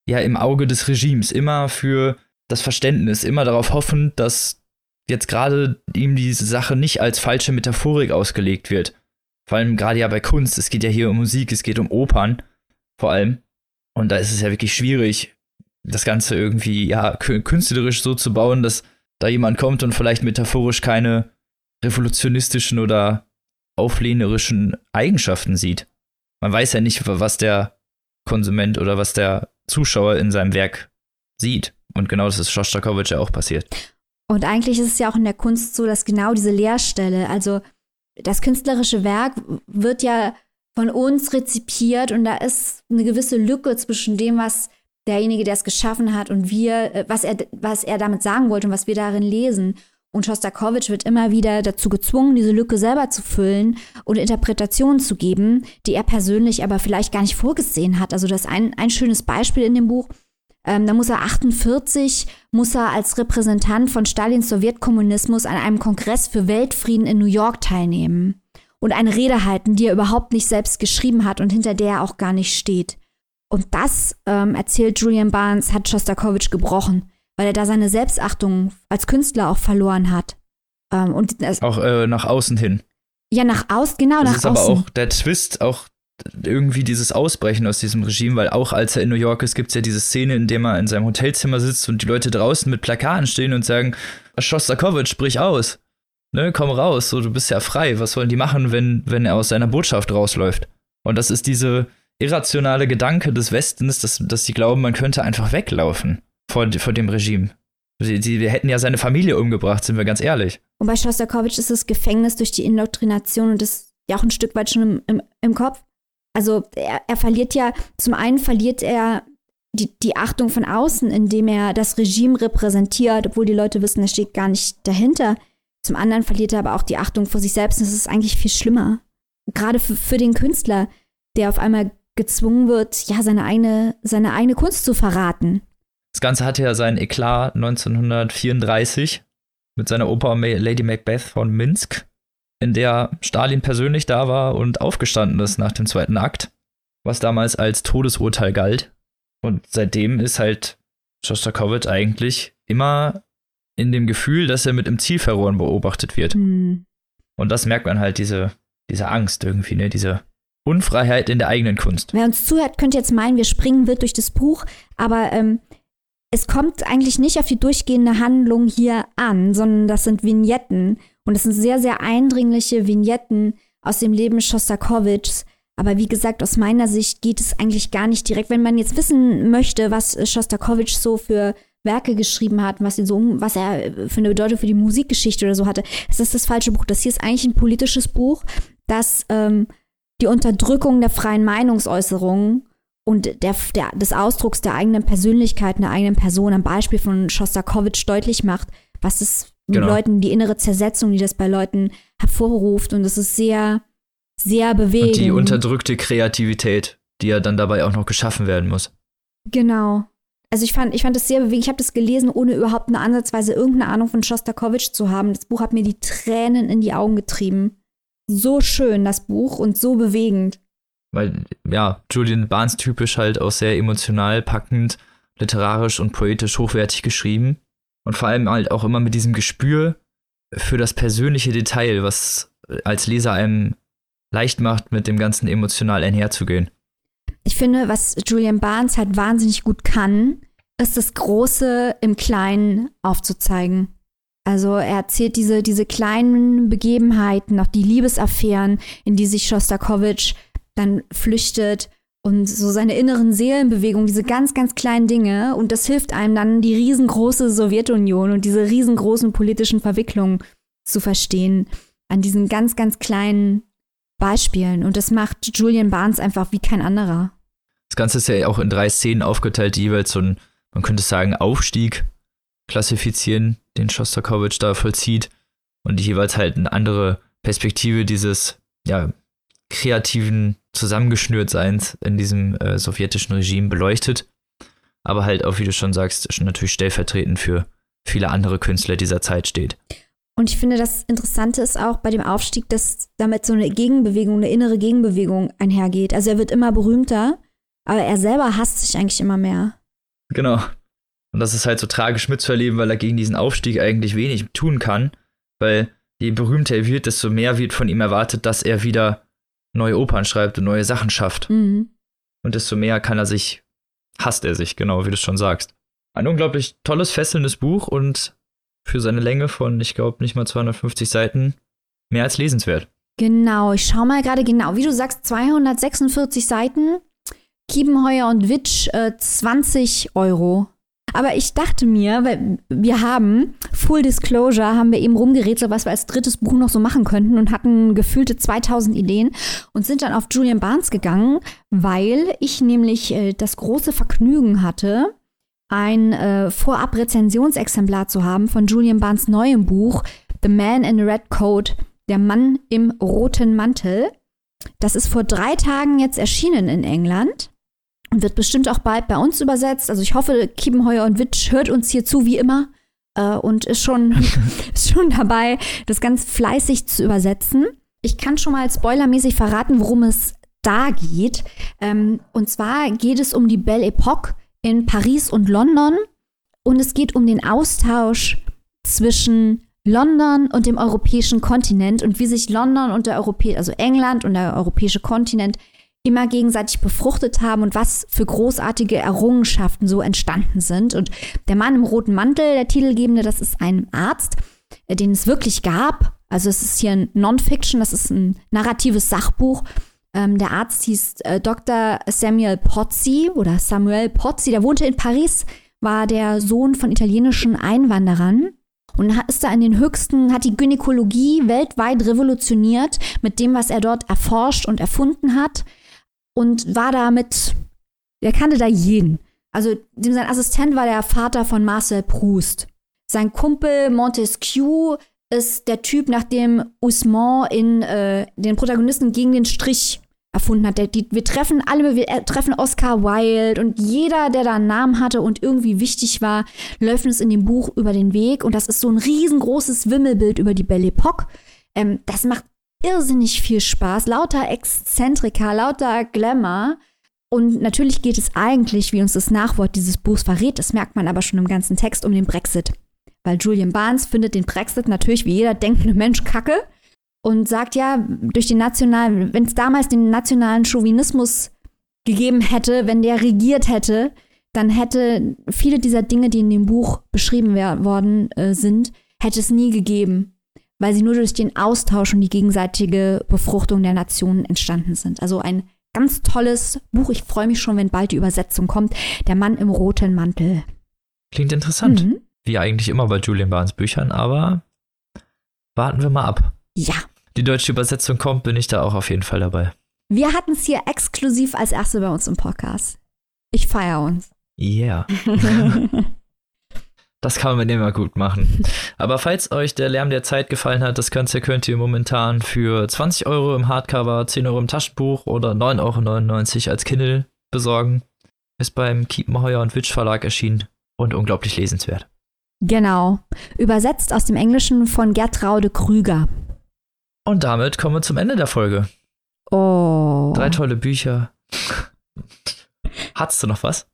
ja, im Auge des Regimes, immer für das Verständnis, immer darauf hoffen, dass jetzt gerade ihm diese Sache nicht als falsche Metaphorik ausgelegt wird. Vor allem gerade ja bei Kunst, es geht ja hier um Musik, es geht um Opern vor allem. Und da ist es ja wirklich schwierig, das Ganze irgendwie ja künstlerisch so zu bauen, dass da jemand kommt und vielleicht metaphorisch keine revolutionistischen oder auflehnerischen Eigenschaften sieht. Man weiß ja nicht, was der Konsument oder was der Zuschauer in seinem Werk sieht. Und genau das ist Shostakovich ja auch passiert. Und eigentlich ist es ja auch in der Kunst so, dass genau diese Leerstelle, also das künstlerische Werk wird ja von uns rezipiert und da ist eine gewisse Lücke zwischen dem, was derjenige, der es geschaffen hat und wir, äh, was er, was er damit sagen wollte und was wir darin lesen. Und Shostakovich wird immer wieder dazu gezwungen, diese Lücke selber zu füllen und Interpretationen zu geben, die er persönlich aber vielleicht gar nicht vorgesehen hat. Also das ist ein, ein schönes Beispiel in dem Buch. Ähm, da muss er 48, muss er als Repräsentant von Stalins Sowjetkommunismus an einem Kongress für Weltfrieden in New York teilnehmen und eine Rede halten, die er überhaupt nicht selbst geschrieben hat und hinter der er auch gar nicht steht. Und das, ähm, erzählt Julian Barnes, hat Shostakovich gebrochen, weil er da seine Selbstachtung als Künstler auch verloren hat. Ähm, und auch äh, nach außen hin. Ja, nach außen, genau, das nach außen. Das ist aber auch der Twist, auch irgendwie dieses Ausbrechen aus diesem Regime, weil auch als er in New York ist, gibt es ja diese Szene, in der er in seinem Hotelzimmer sitzt und die Leute draußen mit Plakaten stehen und sagen, Shostakovich, sprich aus. Ne, komm raus, so, du bist ja frei. Was sollen die machen, wenn, wenn er aus seiner Botschaft rausläuft? Und das ist diese, irrationale Gedanke des Westens, dass, dass sie glauben, man könnte einfach weglaufen vor, vor dem Regime. Sie, sie hätten ja seine Familie umgebracht, sind wir ganz ehrlich. Und bei Shostakovich ist das Gefängnis durch die Indoktrination und das ja auch ein Stück weit schon im, im, im Kopf. Also er, er, verliert ja, zum einen verliert er die, die Achtung von außen, indem er das Regime repräsentiert, obwohl die Leute wissen, er steht gar nicht dahinter. Zum anderen verliert er aber auch die Achtung vor sich selbst und das ist eigentlich viel schlimmer. Gerade für, für den Künstler, der auf einmal gezwungen wird, ja, seine eigene, seine eigene Kunst zu verraten. Das Ganze hatte ja seinen Eklat 1934 mit seiner Oper Lady Macbeth von Minsk, in der Stalin persönlich da war und aufgestanden ist nach dem zweiten Akt, was damals als Todesurteil galt. Und seitdem ist halt Shostakovich eigentlich immer in dem Gefühl, dass er mit im Zielverrohren beobachtet wird. Mhm. Und das merkt man halt, diese, diese Angst irgendwie, ne? Diese Unfreiheit in der eigenen Kunst. Wer uns zuhört, könnte jetzt meinen, wir springen wild durch das Buch, aber ähm, es kommt eigentlich nicht auf die durchgehende Handlung hier an, sondern das sind Vignetten. Und es sind sehr, sehr eindringliche Vignetten aus dem Leben Shostakovichs. Aber wie gesagt, aus meiner Sicht geht es eigentlich gar nicht direkt. Wenn man jetzt wissen möchte, was Shostakovich so für Werke geschrieben hat, was, so, was er für eine Bedeutung für die Musikgeschichte oder so hatte, ist das das falsche Buch. Das hier ist eigentlich ein politisches Buch, das ähm, die Unterdrückung der freien Meinungsäußerung und der, der, des Ausdrucks der eigenen Persönlichkeit, der eigenen Person am Beispiel von Schostakowitsch deutlich macht, was es genau. Leuten, die innere Zersetzung, die das bei Leuten hervorruft. Und es ist sehr, sehr bewegend. Und die unterdrückte Kreativität, die ja dann dabei auch noch geschaffen werden muss. Genau. Also ich fand, ich fand das sehr bewegend. Ich habe das gelesen, ohne überhaupt eine Ansatzweise irgendeine Ahnung von Schostakowitsch zu haben. Das Buch hat mir die Tränen in die Augen getrieben so schön, das Buch, und so bewegend. Weil, ja, Julian Barnes typisch halt auch sehr emotional packend, literarisch und poetisch hochwertig geschrieben. Und vor allem halt auch immer mit diesem Gespür für das persönliche Detail, was als Leser einem leicht macht, mit dem Ganzen emotional einherzugehen. ich finde, was Julian Barnes halt wahnsinnig gut kann, ist das Große im Kleinen aufzuzeigen. Also er erzählt diese, diese kleinen Begebenheiten, auch die Liebesaffären, in die sich Shostakovich dann flüchtet und so seine inneren Seelenbewegungen, diese ganz, ganz kleinen Dinge. Und das hilft einem dann, die riesengroße Sowjetunion und diese riesengroßen politischen Verwicklungen zu verstehen an diesen ganz, ganz kleinen Beispielen. Und das macht Julian Barnes einfach wie kein anderer. Das Ganze ist ja auch in drei Szenen aufgeteilt, die jeweils so ein, man könnte sagen, Aufstieg klassifizieren, den Shostakovich da vollzieht und die jeweils halt eine andere Perspektive dieses, ja, kreativen Zusammengeschnürtseins in diesem äh, sowjetischen Regime beleuchtet. Aber halt auch, wie du schon sagst, schon natürlich stellvertretend für viele andere Künstler dieser Zeit steht. Und ich finde, das Interessante ist auch bei dem Aufstieg, dass damit so eine Gegenbewegung, eine innere Gegenbewegung einhergeht. Also er wird immer berühmter, aber er selber hasst sich eigentlich immer mehr. Genau. Und das ist halt so tragisch mitzuerleben, weil er gegen diesen Aufstieg eigentlich wenig tun kann, weil je berühmter er wird, desto mehr wird von ihm erwartet, dass er wieder neue Opern schreibt und neue Sachen schafft. Mhm. Und desto mehr kann er sich, hasst er sich, genau wie du schon sagst. Ein unglaublich tolles, fesselndes Buch und für seine Länge von, ich glaube, nicht mal 250 Seiten mehr als lesenswert. Genau, ich schau mal gerade genau, wie du sagst, 246 Seiten, Kiebenheuer und Witsch äh, 20 Euro. Aber ich dachte mir, weil wir haben, Full Disclosure, haben wir eben rumgerätselt, was wir als drittes Buch noch so machen könnten und hatten gefühlte 2000 Ideen und sind dann auf Julian Barnes gegangen, weil ich nämlich äh, das große Vergnügen hatte, ein äh, Vorab-Rezensionsexemplar zu haben von Julian Barnes neuem Buch The Man in the Red Coat, der Mann im roten Mantel. Das ist vor drei Tagen jetzt erschienen in England und wird bestimmt auch bald bei uns übersetzt. Also ich hoffe, Kiebenheuer und Witsch hört uns hier zu wie immer äh, und ist schon, ist schon dabei, das ganz fleißig zu übersetzen. Ich kann schon mal spoilermäßig verraten, worum es da geht. Ähm, und zwar geht es um die Belle Epoque in Paris und London und es geht um den Austausch zwischen London und dem europäischen Kontinent und wie sich London und der Europä also England und der europäische Kontinent immer gegenseitig befruchtet haben und was für großartige Errungenschaften so entstanden sind. Und der Mann im roten Mantel, der Titelgebende, das ist ein Arzt, äh, den es wirklich gab. Also es ist hier ein Non-Fiction, das ist ein narratives Sachbuch. Ähm, der Arzt hieß äh, Dr. Samuel Pozzi oder Samuel Pozzi, der wohnte in Paris, war der Sohn von italienischen Einwanderern und ist da in den höchsten, hat die Gynäkologie weltweit revolutioniert mit dem, was er dort erforscht und erfunden hat und war da mit, er kannte da jeden. Also sein Assistent war der Vater von Marcel Proust. Sein Kumpel Montesquieu ist der Typ, nach dem Usman in äh, den Protagonisten gegen den Strich erfunden hat. Der, die, wir treffen alle, wir äh, treffen Oscar Wilde und jeder, der da einen Namen hatte und irgendwie wichtig war, läuft uns in dem Buch über den Weg. Und das ist so ein riesengroßes Wimmelbild über die Belle Epoque. Ähm, das macht irrsinnig viel Spaß, lauter Exzentrika, lauter Glamour. Und natürlich geht es eigentlich, wie uns das Nachwort dieses Buchs verrät, das merkt man aber schon im ganzen Text, um den Brexit. Weil Julian Barnes findet den Brexit natürlich wie jeder denkende Mensch kacke und sagt ja, durch den nationalen, wenn es damals den nationalen Chauvinismus gegeben hätte, wenn der regiert hätte, dann hätte viele dieser Dinge, die in dem Buch beschrieben worden äh, sind, hätte es nie gegeben weil sie nur durch den Austausch und die gegenseitige Befruchtung der Nationen entstanden sind. Also ein ganz tolles Buch. Ich freue mich schon, wenn bald die Übersetzung kommt. Der Mann im roten Mantel. Klingt interessant. Mhm. Wie eigentlich immer bei Julian Barnes Büchern, aber warten wir mal ab. Ja. Die deutsche Übersetzung kommt, bin ich da auch auf jeden Fall dabei. Wir hatten es hier exklusiv als erste bei uns im Podcast. Ich feiere uns. Yeah. Das kann man immer gut machen. Aber falls euch der Lärm der Zeit gefallen hat, das Ganze könnt ihr momentan für 20 Euro im Hardcover, 10 Euro im Taschenbuch oder 9,99 Euro als Kindle besorgen. Ist beim Kiepenheuer und Witch Verlag erschienen und unglaublich lesenswert. Genau. Übersetzt aus dem Englischen von Gertraude Krüger. Und damit kommen wir zum Ende der Folge. Oh. Drei tolle Bücher. Hattest du noch was?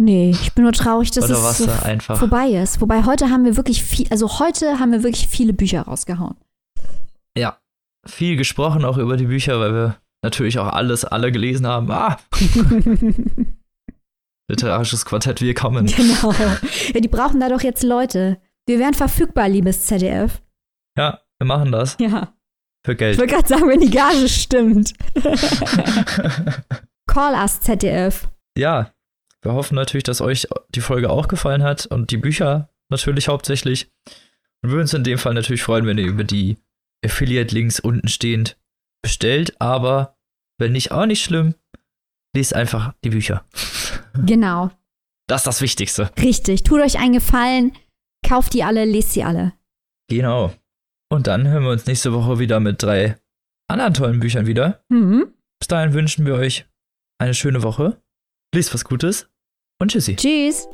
Nee, ich bin nur traurig, dass Oder es so einfach. vorbei ist. Wobei heute haben wir wirklich viel, also heute haben wir wirklich viele Bücher rausgehauen. Ja, viel gesprochen auch über die Bücher, weil wir natürlich auch alles, alle gelesen haben. Ah! Literarisches Quartett, wir kommen. Genau. Ja, die brauchen da doch jetzt Leute. Wir wären verfügbar, liebes ZDF. Ja, wir machen das. Ja. Für Ich Geld. wollte gerade sagen, wenn die Gage stimmt. Call us, ZDF. ja, wir hoffen natürlich, dass euch die Folge auch gefallen hat und die Bücher natürlich hauptsächlich. Und würden uns in dem Fall natürlich freuen, wenn ihr über die Affiliate-Links unten stehend bestellt. Aber wenn nicht, auch nicht schlimm. Lest einfach die Bücher. Genau. Das ist das Wichtigste. Richtig. Tut euch einen Gefallen. Kauft die alle, lest sie alle. Genau. Und dann hören wir uns nächste Woche wieder mit drei anderen tollen Büchern wieder. Mhm. Bis dahin wünschen wir euch eine schöne Woche. Lest was Gutes und tschüssi. Tschüss.